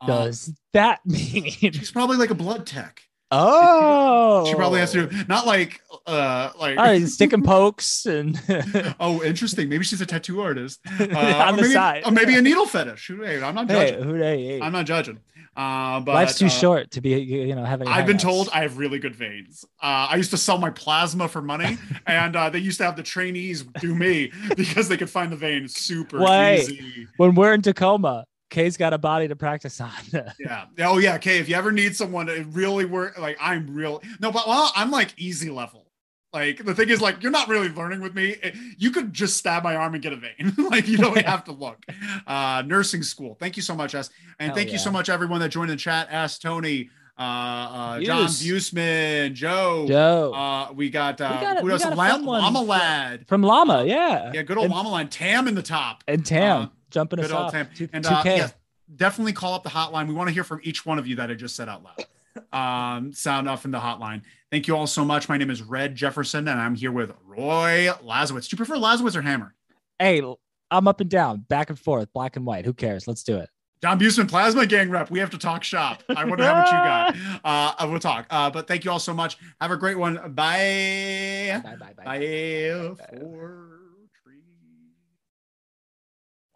Uh, Does that mean? she's probably like a blood tech. Oh, She probably has to do not like uh like All right, stick and pokes and oh interesting. Maybe she's a tattoo artist. Uh, On the maybe, side. or maybe a needle fetish. Who- Hey, I'm not hey, judging. who they? I'm not judging. Uh, but Life's too uh, short to be, you know, having. I've been told I have really good veins. Uh, I used to sell my plasma for money, and uh, they used to have the trainees do me because they could find the veins super easy. when we're in Tacoma, Kay's got a body to practice on. Yeah. Oh yeah. Kay. If you ever need someone to really work, like I'm real. No, but well, I'm like easy level. Like the thing is, like you're not really learning with me. Eh, You could just stab my arm and get a vein. like you don't have to look. Uh, nursing school. Thank you so much, S. And Hell thank you so much, everyone that joined the chat. Ask Tony, uh, uh, John Buse. Buseman, Joe. Joe Uh, we got uh, We got a- we got a Lam- Llama from- Lad. from Llama, yeah, Yeah, good old and, Llama Lad. Tam in the top. and Tam Uh, jumping us Good old off. Two, And 2K. uh, yeah, definitely call up the hotline. We want to hear from each one of you that I just said out loud. Um, sound off in the hotline. Thank you all so much. My name is Red Jefferson, and I'm here with Roy Lazowitz. Do you prefer Lazowitz or Hammer? Hey, I'm up and down, back and forth, black and white. Who cares? Let's do it. John Buseman, Plasma Gang rep. We have to talk shop. I want to have what you got. Uh, I will talk. Uh, but thank you all so much. Have a great one. Bye. Bye, bye, bye. Bye. Four, three,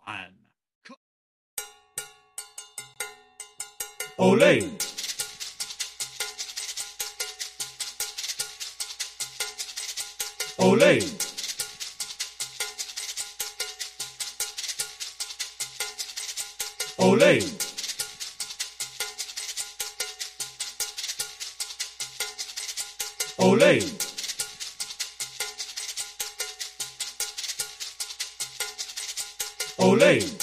one. Olay. Olay. Olay. Olay. Olay.